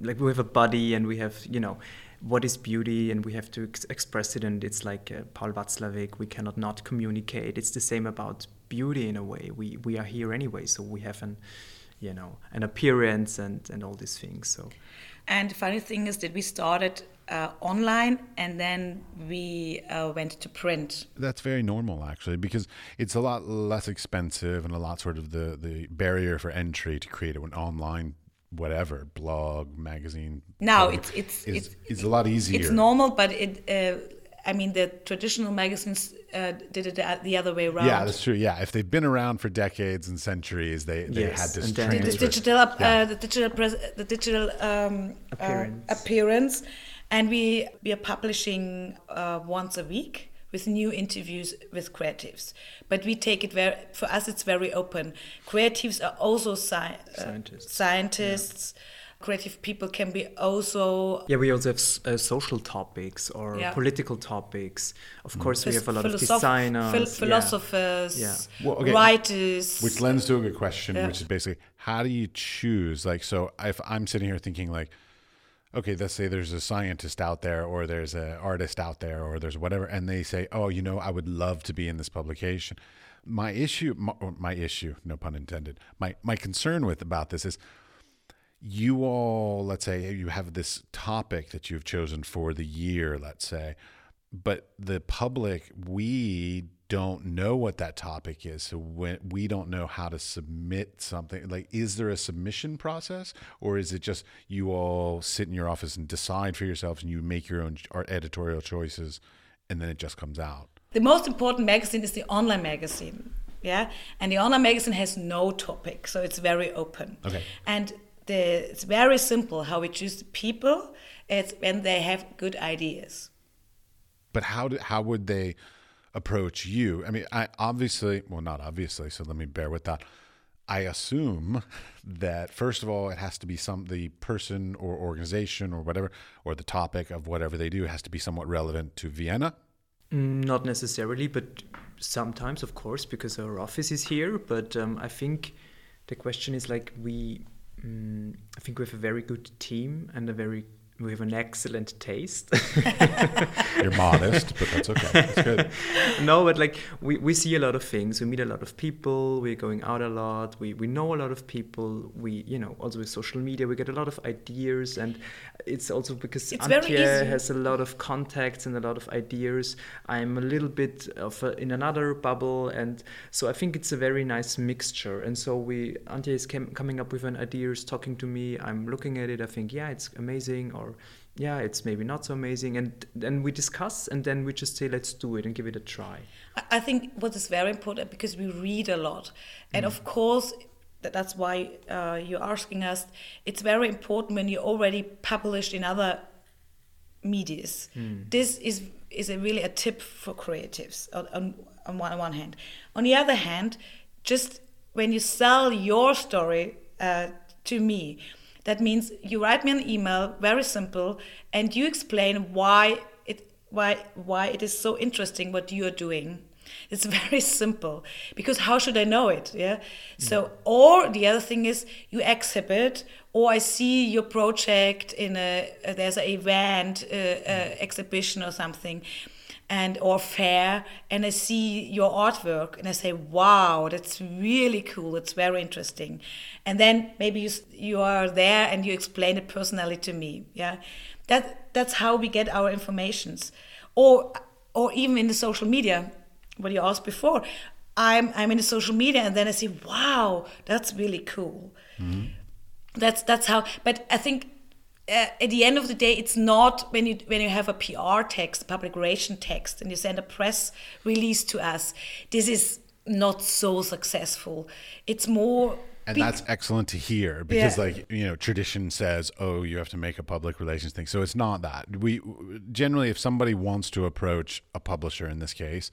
like we have a body and we have you know what is beauty and we have to ex- express it and it's like uh, paul watzlawick we cannot not communicate. It's the same about beauty in a way. We we are here anyway so we have an you know an appearance and and all these things so. And the funny thing is that we started uh, online and then we uh, went to print. That's very normal, actually, because it's a lot less expensive and a lot sort of the the barrier for entry to create an online whatever blog magazine. Now it's it's is, it's is a lot easier. It's normal, but it. Uh, I mean, the traditional magazines uh, did it the- the other way around. Yeah, that's true. Yeah, if they've been around for decades and centuries, they, they Yes, had this and then the digital up, Yeah. uh, the digital pres- the digital um, Appearance. uh, appearance, and we we are publishing uh, once a week with new interviews with creatives. But we take it very for us. It's very open. Creatives are also sci- uh, Scientists. Scientists. Creative people can be also yeah we also have uh, social topics or Yeah. political topics of course we have a lot of philosoph- designers phil- yeah. philosophers, Yeah. Well, okay. writers. Which lends to a good question, Yeah. which is basically how do you choose? Like, so if I'm sitting here thinking, like, okay, let's say there's a scientist out there, or there's an artist out there, or there's whatever, and they say, oh, you know, I would love to be in this publication. My issue, my, my issue, no pun intended. My my concern with about this is you all let's say you have this topic that you've chosen for the year let's say but the public, we don't know what that topic is. So when we don't know how to submit something, like, is there a submission process or is it just you all sit in your office and decide for yourselves and you make your own editorial choices and then it just comes out? The most important magazine is the online magazine. Yeah. And the online magazine has no topic. So it's very open. Okay. And the, it's very simple how we choose people. It's when they have good ideas. But how do, how would they approach you? I mean, I obviously, well, not obviously. So let me bear with that. I assume [LAUGHS] that first of all, it has to be some the person or organization or whatever, or the topic of whatever they do has to be somewhat relevant to Vienna. Mm, not necessarily, but sometimes, of course, because our office is here. But um, I think the question is like we, um, I think we have a very good team and a very we have an excellent taste. [LAUGHS] You're modest, but that's okay. That's good. [LAUGHS] no, but like we, we see a lot of things. We meet a lot of people. We're going out a lot. We, we know a lot of people. We, you know, also with social media, we get a lot of ideas. And it's also because it's Antje has a lot of contacts and a lot of ideas. I'm a little bit of a, in another bubble. And so I think it's a very nice mixture. And so we, Antje is came, coming up with an ideas, talking to me. I'm looking at it. I think, yeah, it's amazing. Or yeah, it's maybe not so amazing. And then we discuss and then we just say, let's do it and give it a try. I think what is very important because we read a lot. And mm. of course, that's why uh, you're asking us, it's very important when you already published in other medias. Mm. This is is a really a tip for creatives on, on, on, one, on one hand. On the other hand, just when you sell your story uh, to me, that means you write me an email, very simple, and you explain why it why why it is so interesting what you are doing. It's [LAUGHS] very simple because how should I know it? Yeah. Mm. So, or the other thing is you exhibit, or I see your project in a there's an event, uh, uh, exhibition or something, and or fair and i see your artwork and i say wow that's really cool. It's very interesting. And then maybe you you are there and you explain it personally to me yeah? That that's how we get our informations. Or or even in the social media what you asked before. I'm i'm in the social media and then i see wow that's really cool. Mm-hmm. that's that's how but i think uh, at the end of the day, it's not when you when you have a PR text, a public relation text, and you send a press release to us. This is not so successful. It's more. And that's excellent to hear because, yeah. like you know, tradition says, "Oh, you have to make a public relations thing." So it's not that. We generally, if somebody wants to approach a publisher in this case,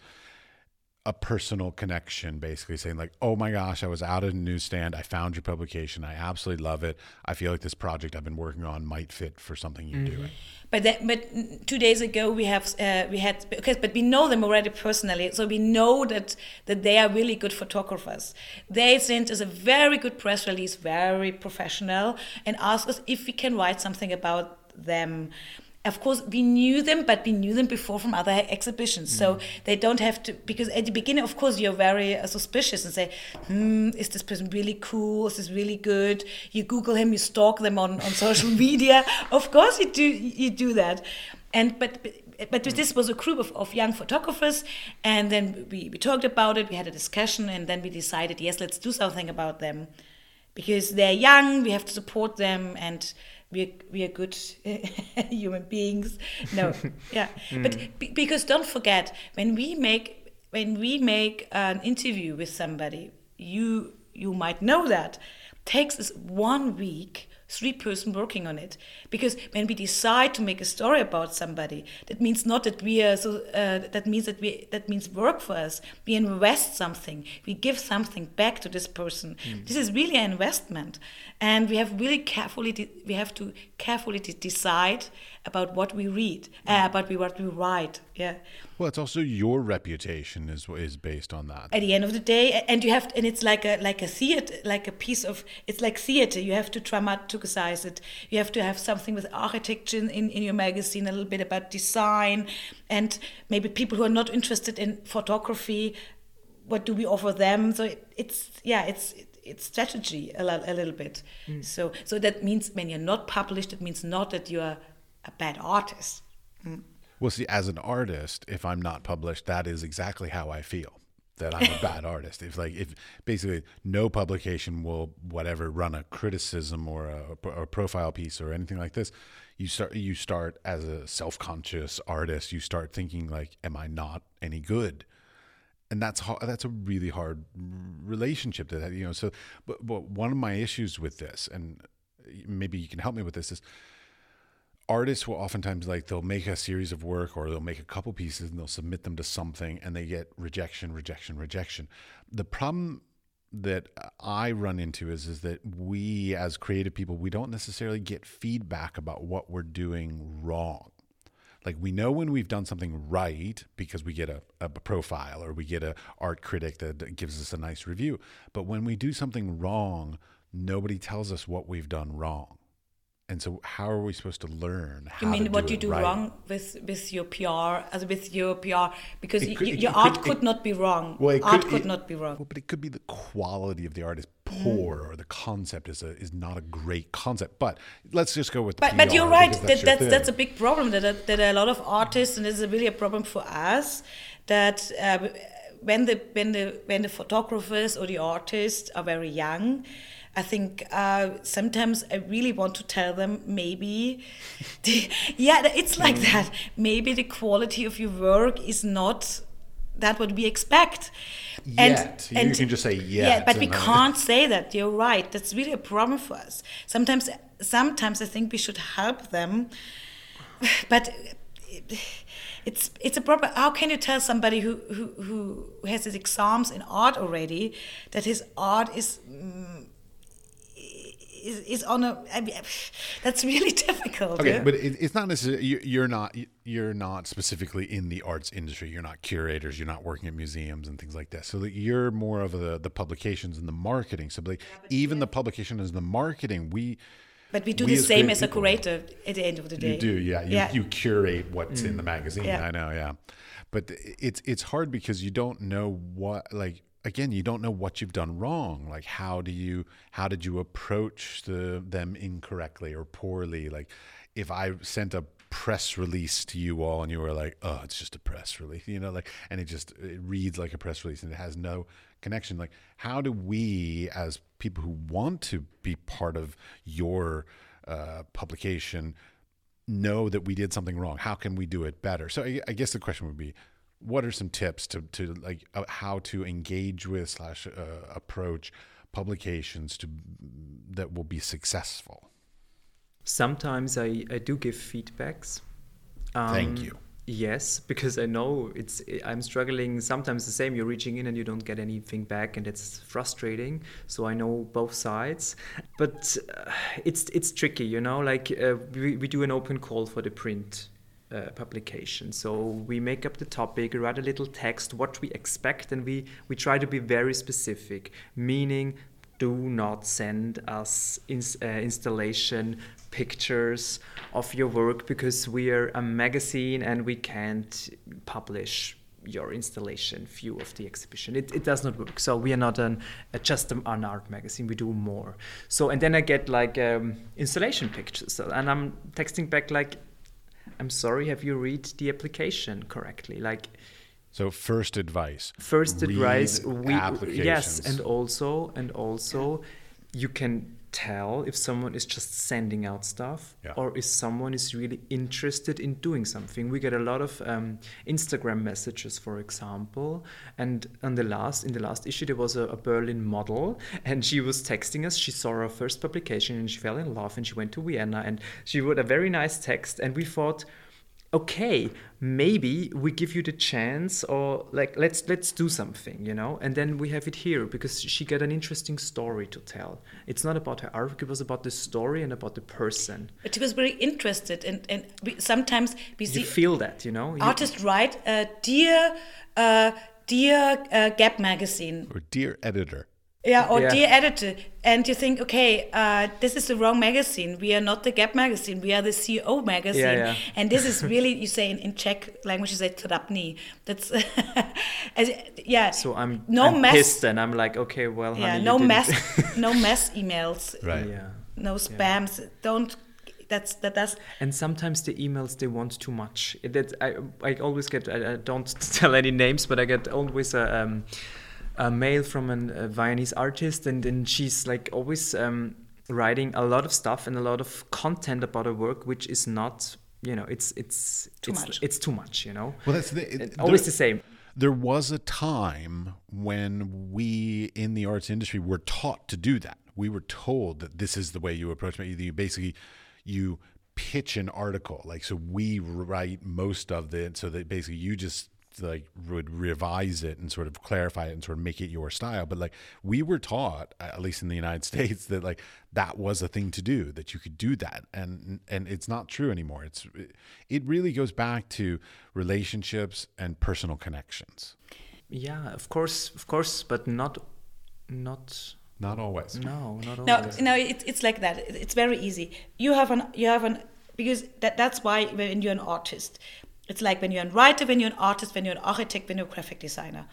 a personal connection, basically saying like, "Oh my gosh, I was out at a newsstand. I found your publication. I absolutely love it. I feel like this project I've been working on might fit for something you're mm-hmm. doing." But that, but two days ago we have uh, we had because but we know them already personally, so we know that that they are really good photographers. They sent us a very good press release, very professional, and asked us if we can write something about them of course we knew them but we knew them before from other exhibitions. Mm. so they don't have to because at the beginning of course you're very uh, suspicious and say hmm is this person really cool? Is this really good? You google him you stalk them on, on social [LAUGHS] media. Of course you do you do that. And but but this was a group of, of young photographers and then we, we talked about it we had a discussion and then we decided yes let's do something about them. Because they're young we have to support them and we we are good [LAUGHS] human beings. No, [LAUGHS] yeah, mm. but b- because don't forget when we make when we make an interview with somebody, you you might know that takes us one week three person working on it. Because when we decide to make a story about somebody that means not that we are so uh, that means that we that means work for us. We invest something. We give something back to this person. Mm. this is really an investment. And we have really carefully we have to carefully decide about what we read uh, about what we write yeah. Well it's also your reputation is is based on that. At the end of the day and you have and it's like a like a theater like a piece of it's like theater. You have to dramatize it. You have to have something with architecture in, in your magazine a little bit about design and maybe people who are not interested in photography what do we offer them? So it, it's yeah it's it's strategy a, a little bit. Mm. So so that means when you're not published, it means not that you're a bad artist. Mm. Well, see, as an artist, if I'm not published, that is exactly how I feel. That I'm a [LAUGHS] bad artist. If like if basically no publication will whatever run a criticism or a, or a profile piece or anything like this, you start you start as a self conscious artist. You start thinking like, am I not any good? And that's hard, that's a really hard relationship to that you know so but, but one of my issues with this and maybe you can help me with this is artists will oftentimes like they'll make a series of work or they'll make a couple pieces and they'll submit them to something and they get rejection rejection rejection. The problem that I run into is is that we as creative people we don't necessarily get feedback about what we're doing wrong like we know when we've done something right because we get a, a profile or we get a art critic that gives us a nice review. But when we do something wrong nobody tells us what we've done wrong. And so how are we supposed to learn you mean what do you do right? wrong with with your pr as with your pr because could, your could, art it, could not be wrong. Well, art could, it, not be wrong. Well, but it could be the quality of the art is poor mm. or the concept is a, is not a great concept but let's just go with but, PR but you're right that's that that's, that's a big problem that, that a lot of artists and this is really a problem for us that uh, when the when the when the photographers or the artists are very young I think uh, sometimes I really want to tell them maybe, [LAUGHS] the, yeah, it's like mm. that. Maybe the quality of your work is not that what we expect. Yet. And, and you can just say yet. Yeah, but we can't say that. You're right. That's really a problem for us. Sometimes, sometimes I think we should help them, [SIGHS] but it's it's a problem. How can you tell somebody who who who has his exams in art already that his art is mm, is, is on a I mean, [LAUGHS] that's really [LAUGHS] difficult okay yeah? but it, it's not necessarily you, are not you're not specifically in the arts industry you're not curators you're not working at museums and things like that so that you're more of the the publications and the marketing so like yeah, even yeah. the publication and the marketing we but we do we the as same as a curator at the end of the day you do yeah you, yeah. you curate what's mm. in the mm. magazine i know yeah but it's it's hard because you don't know what like again you don't know what you've done wrong. Like how do you how did you approach the them incorrectly or poorly? Like if i sent a press release to you all and you were like oh it's just a press release [LAUGHS] you know like and it just it reads like a press release and it has no connection like how do we as people who want to be part of your uh, publication know that we did something wrong? How can we do it better? So I, I guess the question would be what are some tips to, to like uh, how to engage with slash uh, approach publications to that will be successful? Sometimes i, I do give feedbacks. Um, thank you. yes because i know it's i'm struggling sometimes the same. You're reaching in and you don't get anything back and it's frustrating. So i know both sides. But uh, it's it's tricky you know like uh, we, we do an open call for the print uh, publication. So we make up the topic, write a little text, what we expect, and we, we try to be very specific, meaning do not send us ins- uh, installation pictures of your work because we are a magazine and we can't publish your installation view of the exhibition. It, it does not work. So we are not an just an art magazine. We do more. So and then I get like um, installation pictures, and I'm texting back like, I'm sorry, have you read the application correctly? Like, so first advice. First advice. We, yes, and also and also, you can tell if someone is just sending out stuff yeah. or if someone is really interested in doing something. We get a lot of um, Instagram messages, for example, and on the last in the last issue there was a, a, Berlin model, and she was texting us. She saw our first publication and she fell in love, and she went to Vienna, and she wrote a very nice text, and we thought okay maybe we give you the chance or like let's let's do something you know? And then we have it here because she got an interesting story to tell. It's not about her art it was about the story and about the person. But she was very interested and and we, sometimes we see you feel that you know? Artists write uh, dear uh, dear uh, gap magazine. Or dear editor yeah, or yeah. dear editor, and you think, okay, uh, this is the wrong magazine. We are not the Gap magazine. We are the C/O magazine, yeah, yeah. and this is really you say in, in Czech language you say trapný. That's [LAUGHS] as, yeah. So I'm no I'm mess. pissed, and I'm like, okay, well, yeah, honey, no mess, [LAUGHS] no mess emails, right? Yeah, no spams. Don't that's that that's and sometimes the emails they want too much that i i always get i, I don't [LAUGHS] tell any names but i get always a um, a mail from an, a Viennese artist, and then she's like always um, writing a lot of stuff and a lot of content about her work, which is not, you know, it's it's Too it's much. it's too much, you know. Well, that's the, it- And always there- the same. There was a time when we in the arts industry were taught to do that. We were told that this is the way you approach it. You basically you pitch an article. Like so we write most of it so that basically you just like would revise it and sort of clarify it and sort of make it your style. But like we were taught, at least in the United [LAUGHS] States, that like that was a thing to do, that you could do that. And and it's not true anymore. It's it really goes back to relationships and personal connections. Yeah, of course, of course, but not not Not always. no, not no always. no it, it's like that it's very easy you have an you have an because that, that's why when you're an artist it's like when you're a writer when you're an artist when you're an architect when you're a graphic designer.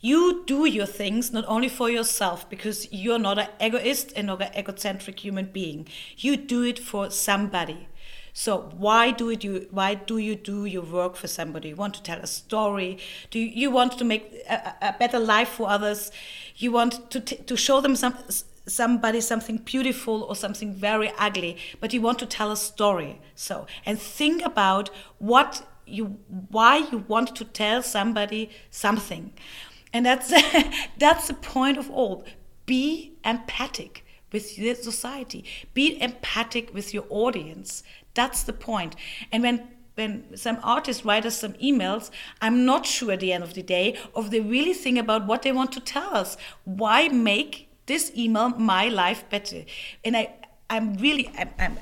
You do your things not only for yourself because you're not an egoist and not an egocentric human being. You do it for somebody. So why do it you why do you do your work for somebody? You want to tell a story? Do you, you want to make a, a better life for others? You want to to show them some somebody something beautiful or something very ugly but you want to tell a story. So and think about what you why you want to tell somebody something. And that's [LAUGHS] that's the point of all. Be empathic with your society. Be empathic with your audience. That's the point. And when when some artists write us some emails i'm not sure at the end of the day of they really think about what they want to tell us. Why make this email my life better? And i i'm really i'm, I'm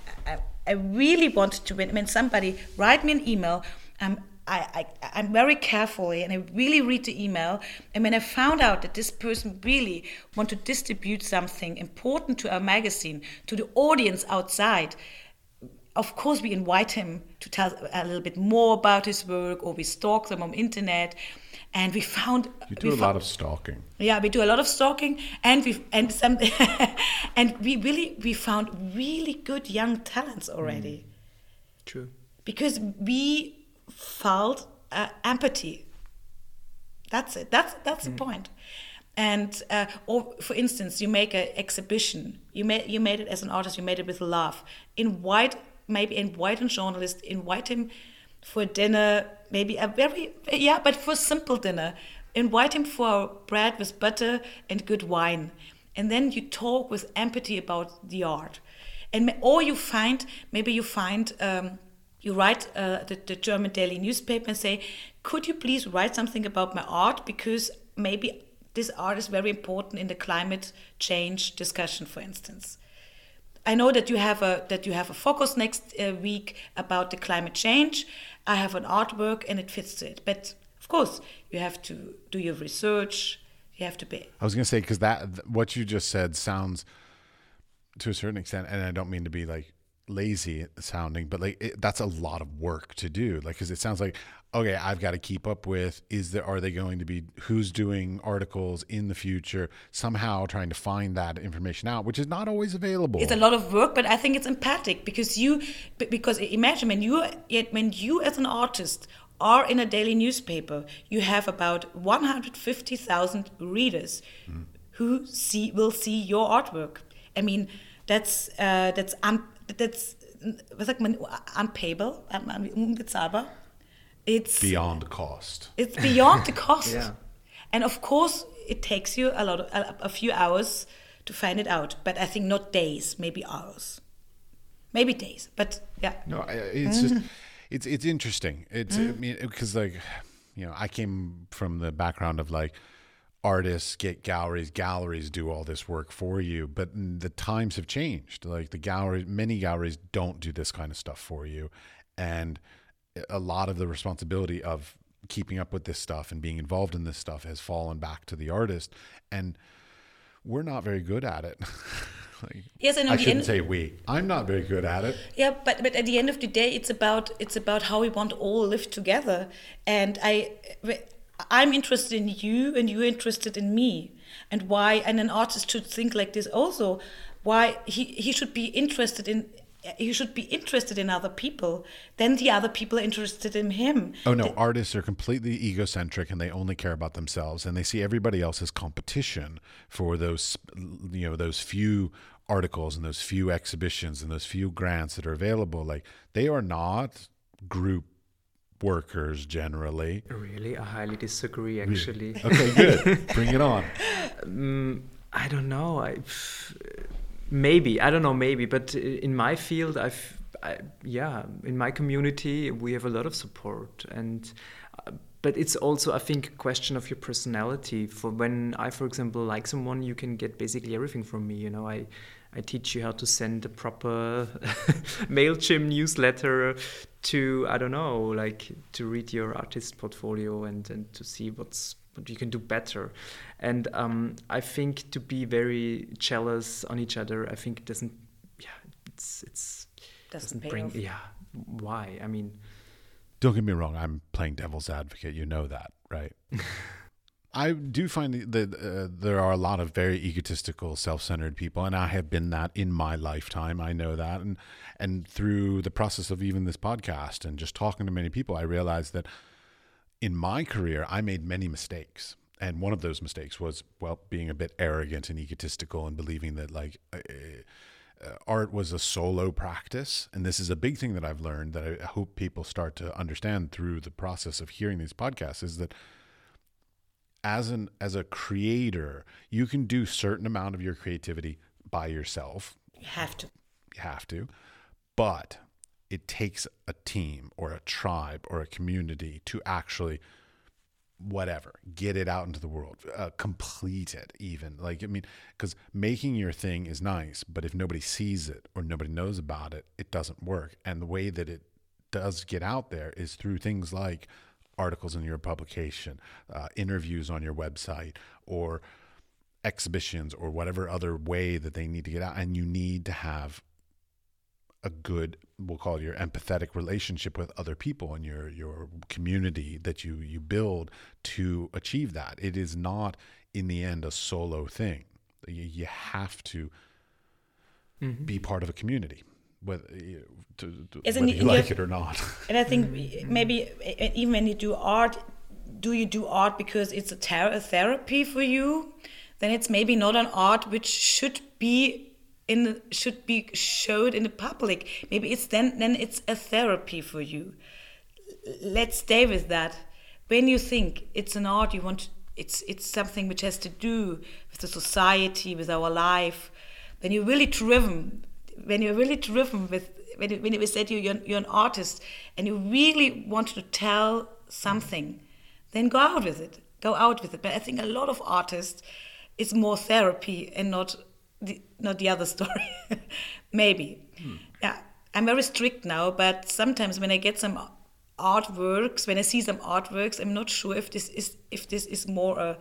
I, really want to when, when somebody write me an email um, I, I, I'm very carefully and I really read the email. And when I found out that this person really want to distribute something important to our magazine, to the audience outside, of course we invite him to tell a little bit more about his work or we stalk them on internet. And we found You do a fo- lot of stalking. yeah, we do a lot of stalking, and we and some, [LAUGHS] and we really we found really good young talents already True. because we felt uh, empathy. That's it. That's that's the point. And uh, or for instance, you make an exhibition. You made you made it as an artist. You made it with love. Invite maybe invite a journalist. Invite him for dinner. Maybe a very yeah, but for simple dinner. Invite him for bread with butter and good wine, and then you talk with empathy about the art. And or you find maybe you find. Um, you write uh, the, the German daily newspaper and say, could you please write something about my art because maybe this art is very important in the climate change discussion, for instance. I know that you have a that you have a focus next uh, week about the climate change. I have an artwork and it fits to it, but of course you have to do your research. You have to be I was gonna say because that th- what you just said sounds to a certain extent, and I don't mean to be like lazy sounding, but like it, that's a lot of work to do. Like, because it sounds like okay, I've got to keep up with is there are they going to be who's doing articles in the future somehow trying to find that information out, which is not always available. it's a lot of work but i think it's empathic because you because imagine when you when you as an artist are in a daily newspaper you have about 150000 readers who see will see your artwork i mean that's uh, that's un, that's was sagt man unpayable un- un- unbezahlbar it's beyond cost. it's beyond the [LAUGHS] cost. Yeah. And of course, it takes you a lot of, a, a few hours to find it out. But I think not days, maybe hours, maybe days. But yeah, No, it's just [LAUGHS] it's it's interesting. It's I mm. mean because like you know I came from the background of like artists get galleries, galleries do all this work for you, but the times have changed. Like the galleries, many galleries don't do this kind of stuff for you, and a lot of the responsibility of keeping up with this stuff and being involved in this stuff has fallen back to the artist, and we're not very good at it. [LAUGHS] like, Yes, and I shouldn't end- say we. I'm not very good at it. yeah. But but at the end of the day, it's about it's about how we want all live together. And I I'm interested in you, and you're interested in me, and why. And an artist should think like this also. Why he he should be interested in he should be interested in other people. Then the other people are interested in him. Oh no, artists are completely egocentric and they only care about themselves and they see everybody else as competition for those you know those few articles and those few exhibitions and those few grants that are available like they are not group workers generally. Really, I highly disagree. Actually, Okay, good. [LAUGHS] Bring it on. Mm, I don't know. I maybe I don't know. Maybe, but in my field, I've I, yeah, in my community, we have a lot of support, and uh, but it's also I think a question of your personality. For when I, for example, like someone, you can get basically everything from me. You know, I. I teach you how to send a proper [LAUGHS] Mailchimp newsletter to I don't know, like to read your artist portfolio and, and to see what's what you can do better. And um, I think to be very jealous on each other, I think doesn't. Yeah, it's it's Doesn't pay bring. off. Yeah, why? I mean, Don't get me wrong, I'm playing devil's advocate. You know that, right? [LAUGHS] I do find that uh, there are a lot of very egotistical, self-centered people, and I have been that in my lifetime. I know that, and and through the process of even this podcast and just talking to many people, I realized that in my career, I made many mistakes, and one of those mistakes was well being a bit arrogant and egotistical and believing that like. Uh, uh, art was a solo practice and this is a big thing that i've learned that i hope people start to understand through the process of hearing these podcasts is that as an as a creator you can do certain amount of your creativity by yourself. You have to. you have to. But it takes a team or a tribe or a community to actually whatever get it out into the world uh, complete it even. Like i mean because making your thing is nice but if nobody sees it or nobody knows about it it doesn't work. And the way that it does get out there is through things like articles in your publication uh, interviews on your website or exhibitions or whatever other way that they need to get out and you need to have a good we'll call it your empathetic relationship with other people and your your community that you you build to achieve that. It is not in the end a solo thing. You, you have to be part of a community whether you, to, to, whether it you like your- it or not [LAUGHS] And I think maybe uh, even when you do art, do you do art because it's a, ter- a therapy for you? Then it's maybe not an art which should be in the, should be showed in the public. Maybe it's then then it's a therapy for you. Let's stay with that. When you think it's an art, you want to, it's it's something which has to do with the society, with our life. When you're really driven, when you're really driven with when you, when you said you you're, you're an artist and you really want to tell something, then go out with it. Go out with it. But I think a lot of artists, it's more therapy and not the, not the other [LAUGHS] story. Maybe. Hmm. Yeah, I'm very strict now, but sometimes when I get some artworks, when I see some artworks, I'm not sure if this is if this is more a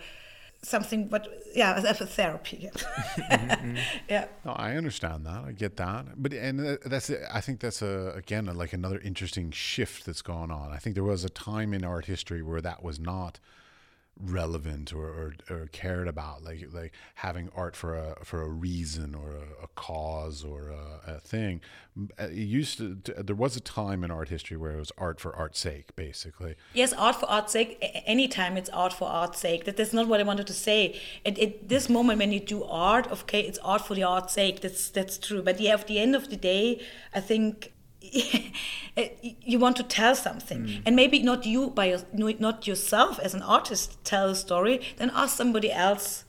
something, but yeah, as a therapy. [LAUGHS] Mm-hmm, mm-hmm. yeah. No, I understand that. I get that. But and that's I think that's a again like another interesting shift that's gone on. I think there was a time in art history where that was not relevant or, or, or cared about like like having art for a for a reason or a, a cause or a, a thing Uh, it used to, there was a time in art history where it was art for art's sake basically Yes, art for art's sake. Anytime it's art for art's sake. That, that's not what I wanted to say. At, at this moment, when you do art, okay, it's art for the art's sake. That's that's true. But yeah, at the end of the day, I think [LAUGHS] you want to tell something, and maybe not you by your, not yourself as an artist tell a story. Then ask somebody else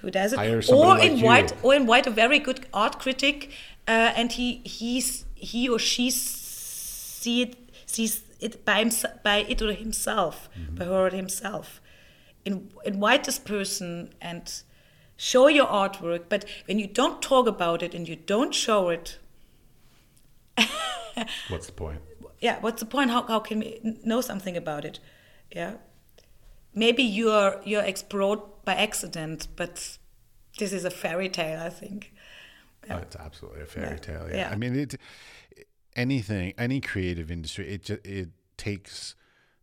who does it, or like invite you. or invite a very good art critic, uh, and he he's he or she see it sees it by himself, by it or himself, by her or himself. In, invite this person and show your artwork. But when you don't talk about it and you don't show it, what's the point yeah, what's the point? How, how can we know something about it? Yeah, maybe you're you're explored by accident, but this is a fairy tale, I think. Oh, it's absolutely a fairy Yeah. tale. Yeah. Yeah. I mean, it anything, any creative industry, it it takes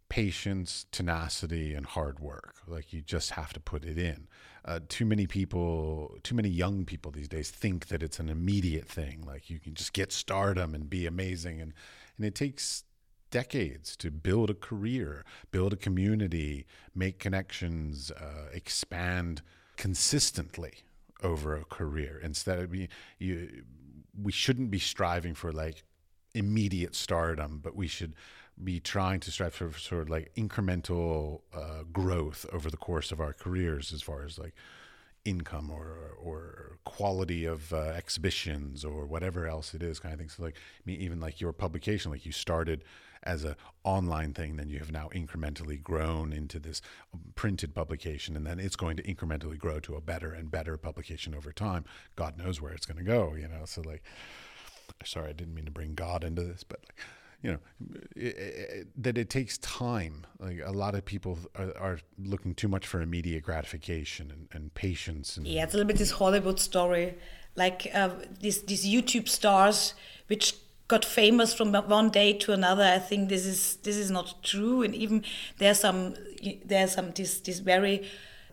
patience, tenacity, and hard work. Like you just have to put it in. Uh, too many people, too many young people these days think that it's an immediate thing. Like you can just get stardom and be amazing, and and it takes decades to build a career, build a community, make connections, uh, expand consistently over a career. Instead of you, you, we shouldn't be striving for like immediate stardom, but we should be trying to strive for sort of like incremental uh, growth over the course of our careers, as far as like income or or quality of uh, exhibitions or whatever else it is, kind of thing. So like, I mean, even like your publication, like you started as a online thing, then you have now incrementally grown into this printed publication, and then it's going to incrementally grow to a better and better publication over time. God knows where it's going to go, you know. So like, sorry, I didn't mean to bring God into this, but like you know it, it, that it takes time. Like a lot of people are, are looking too much for immediate gratification and, and patience and yeah it's a little bit this hollywood story. Like uh, these these youtube stars which got famous from one day to another i think this is this is not true. And even there's some there's some this this very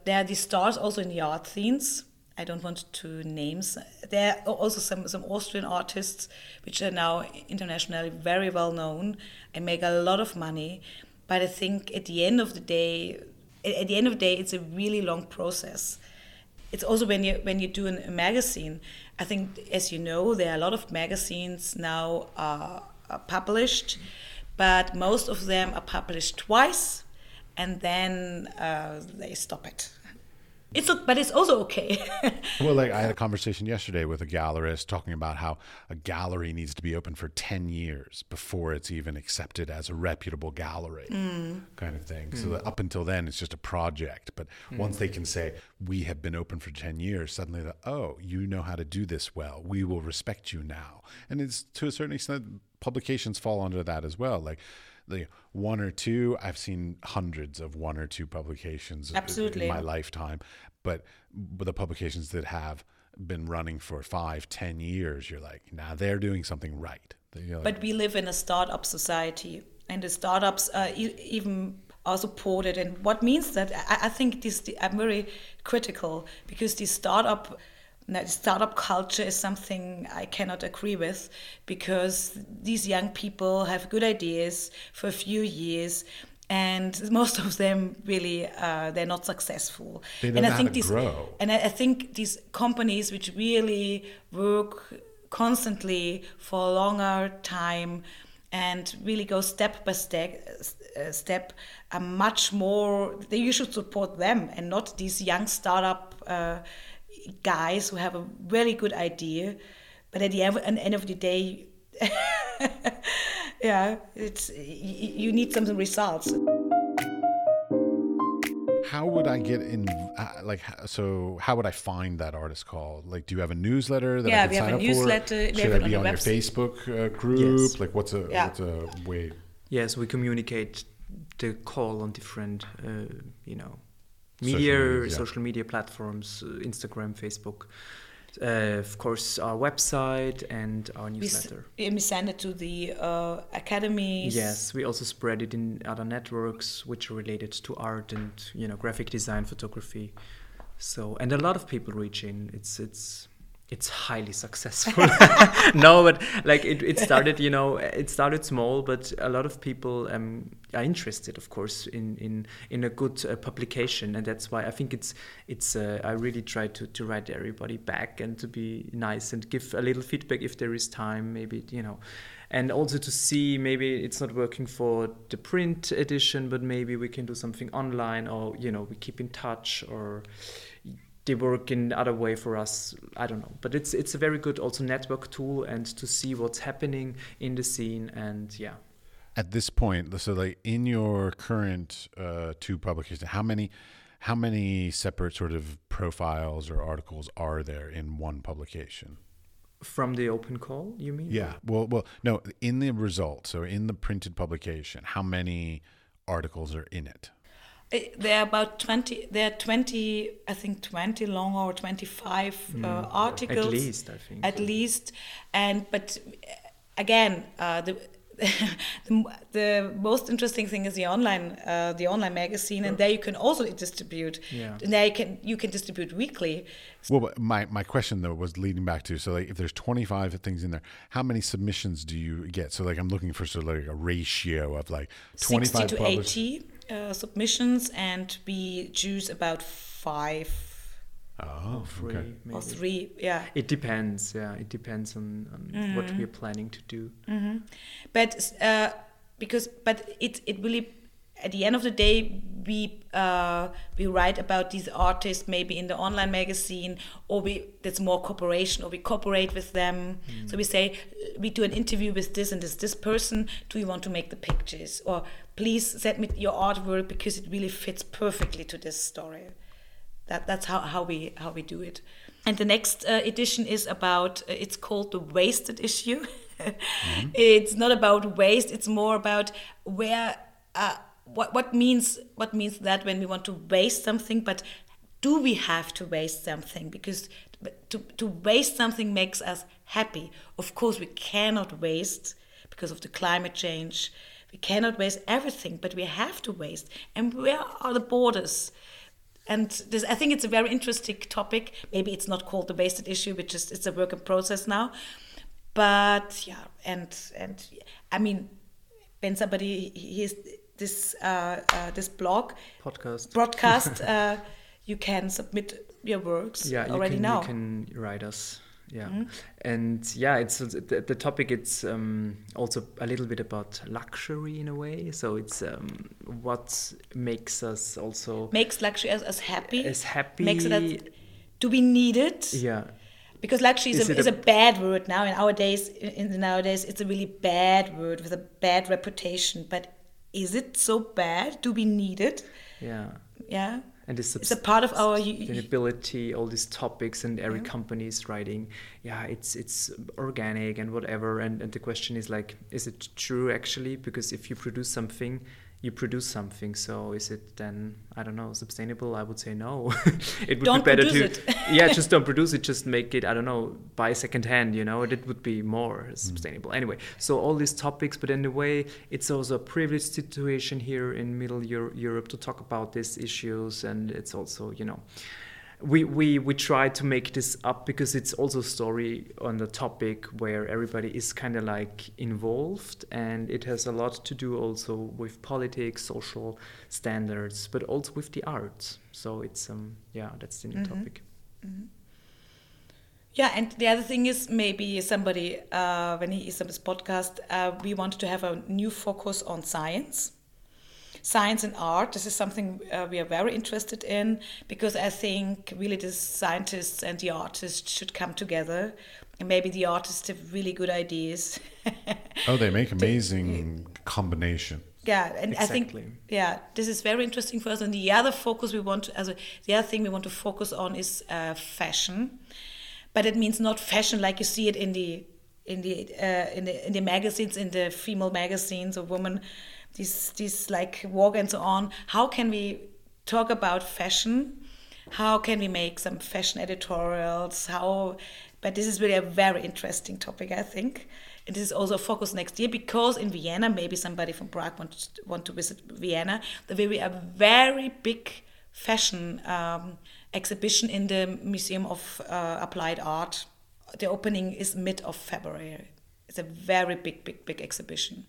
there are these stars also in the art scenes I don't want to names. There are also some, some Austrian artists which are now internationally very well known and make a lot of money. But I think at the end of the day, at the end of the day, it's a really long process. It's also when you when you do a magazine. I think, as you know, there are a lot of magazines now uh, are published, but most of them are published twice, and then uh, they stop it it's but it's also okay. [LAUGHS] well, like I had a conversation yesterday with a gallerist talking about how a gallery needs to be open for ten years before it's even accepted as a reputable gallery, mm. kind of thing. Mm. So that up until then, it's just a project. But mm. once they can say we have been open for ten years, suddenly, the, oh, you know how to do this well. We will respect you now. And it's to a certain extent, publications fall under that as well. Like the one or two. I've seen hundreds of one or two publications Absolutely. in my lifetime but, but the publications that have been running for five ten years you're like now they're doing something right. Like, uh, but we live in a startup society and the startups are even are supported and what means that i, I think this i'm very critical because the startup startup culture is something I cannot agree with because these young people have good ideas for a few years and most of them really uh, they're not successful they don't and I think these grow. and I, I think these companies which really work constantly for a longer time and really go step by step uh, step are much more you should support them and not these young startup uh, guys who have a really good idea, but at the end, at the end of the day, [LAUGHS] yeah, it's you need some results. How would I get in? Uh, like, so how would I find that artist call? Like, do you have a newsletter that yeah, I can we sign have up a newsletter. for? Should I be on, on your Facebook uh, group? Yes. Like, what's a yeah. what's a way? Yes, we communicate the call on different, uh, you know, media, social media, social media platforms, uh, Instagram, Facebook. Uh, of course, our website and our newsletter. We, we send it to the uh, academies. Yes, we also spread it in other networks which are related to art and you know graphic design, photography. So and a lot of people reach in. It's it's it's highly successful. [LAUGHS] No but like it, it started you know it started small but a lot of people um, are interested of course in in in a good uh, publication. And that's why i think it's it's uh, i really try to to write everybody back and to be nice and give a little feedback if there is time maybe you know. And also to see maybe it's not working for the print edition but maybe we can do something online or you know we keep in touch or they work in other way for us i don't know. But it's it's a very good also network tool and to see what's happening in the scene and yeah. At this point so like in your current uh, two publications how many how many separate sort of profiles or articles are there in one publication? From the open call you mean? Yeah. Well well no in the results so in the printed publication how many articles are in it there are about 20 there are 20 i think 20 long or 25 mm, uh, articles at least i think at least and but again uh, the [LAUGHS] the, the most interesting thing is the online uh, the online magazine, and there you can also distribute. Yeah. And there you can you can distribute weekly. Well, but my my question though was leading back to so like if there's 25 things in there, how many submissions do you get? So like I'm looking for sort of like a ratio of like 25 60 to published- 80 uh, submissions, and we choose about five Oh, Three, okay. maybe. or three. Yeah. It depends. Yeah, it depends on, on what Mm-hmm. we're planning to do. but uh, because but it it really at the end of the day we uh, we write about these artists maybe in the online magazine or we that's more cooperation or we cooperate with them so we say we do an interview with this and this this person do you want to make the pictures or please send me your artwork because it really fits perfectly to this story. That that's how, how we how we do it. And the next uh, edition is about uh, it's called the wasted issue. [LAUGHS] It's not about waste it's more about where uh, what what means what means that when we want to waste something but do we have to waste something? Because to, to waste something makes us happy. Of course we cannot waste because of the climate change we cannot waste everything but we have to waste and where are the borders and this, I think it's a very interesting topic. Maybe it's not called the wasted issue, which is it's a work in process now. But yeah, and and I mean, when somebody hears this uh, uh, this blog Podcast. broadcast, [LAUGHS] uh, you can submit your works yeah, you already can, now. You can write us. Yeah, Mm-hmm. and yeah, it's the, the topic. It's um, also a little bit about luxury in a way. So it's um, what makes us also Makes luxury as, as happy. as happy. Makes it as, do we need it? yeah, because luxury is, Is a, is a- a bad word now in our days in the nowadays it's a really bad word with a bad reputation but is it so bad do we need it yeah. yeah and this it's a part of our sustainability all these topics and every company is writing. Yeah it's it's organic and whatever. And, and the question is like is it true actually? Because if you produce something you produce something so is it then i don't know sustainable? I would say no. [LAUGHS] It would Don't be better to it. [LAUGHS] yeah just don't [LAUGHS] produce it just make it i don't know buy second hand you know it would be more mm. sustainable. Anyway so all these topics but in a way it's also a privileged situation here in middle Euro- europe to talk about these issues and it's also you know we, we we try to make this up because it's also a story on the topic where everybody is kind of like involved and it has a lot to do also with politics social standards but also with the arts so it's um yeah that's the new topic. Yeah and the other thing is maybe somebody uh, when he is on this podcast uh, we wanted to have a new focus on science science and art this is something uh, we are very interested in because i think really the scientists and the artists should come together. And maybe the artists have really good ideas. Oh, they make [LAUGHS] amazing combination. yeah and i think yeah this is very interesting for us. And the other focus we want to, as a, the other thing we want to focus on is uh, fashion. But it means not fashion like you see it in the in the uh, in the in the magazines in the female magazines of women these these like walk and so on how can we talk about fashion? How can we make some fashion editorials? How but this is really a very interesting topic i think. And this is also a focus next year because in vienna maybe somebody from prague wants want to visit vienna there will be a very big fashion um, exhibition in the museum of uh, applied art. The opening is mid of february. It's a very big big big exhibition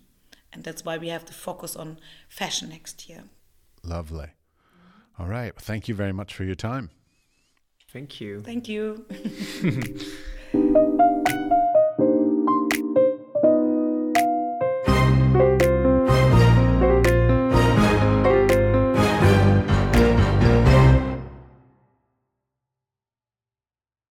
and that's why we have to focus on fashion next year Lovely. All right. Well, thank you very much for your time. thank you Thank you. [LAUGHS]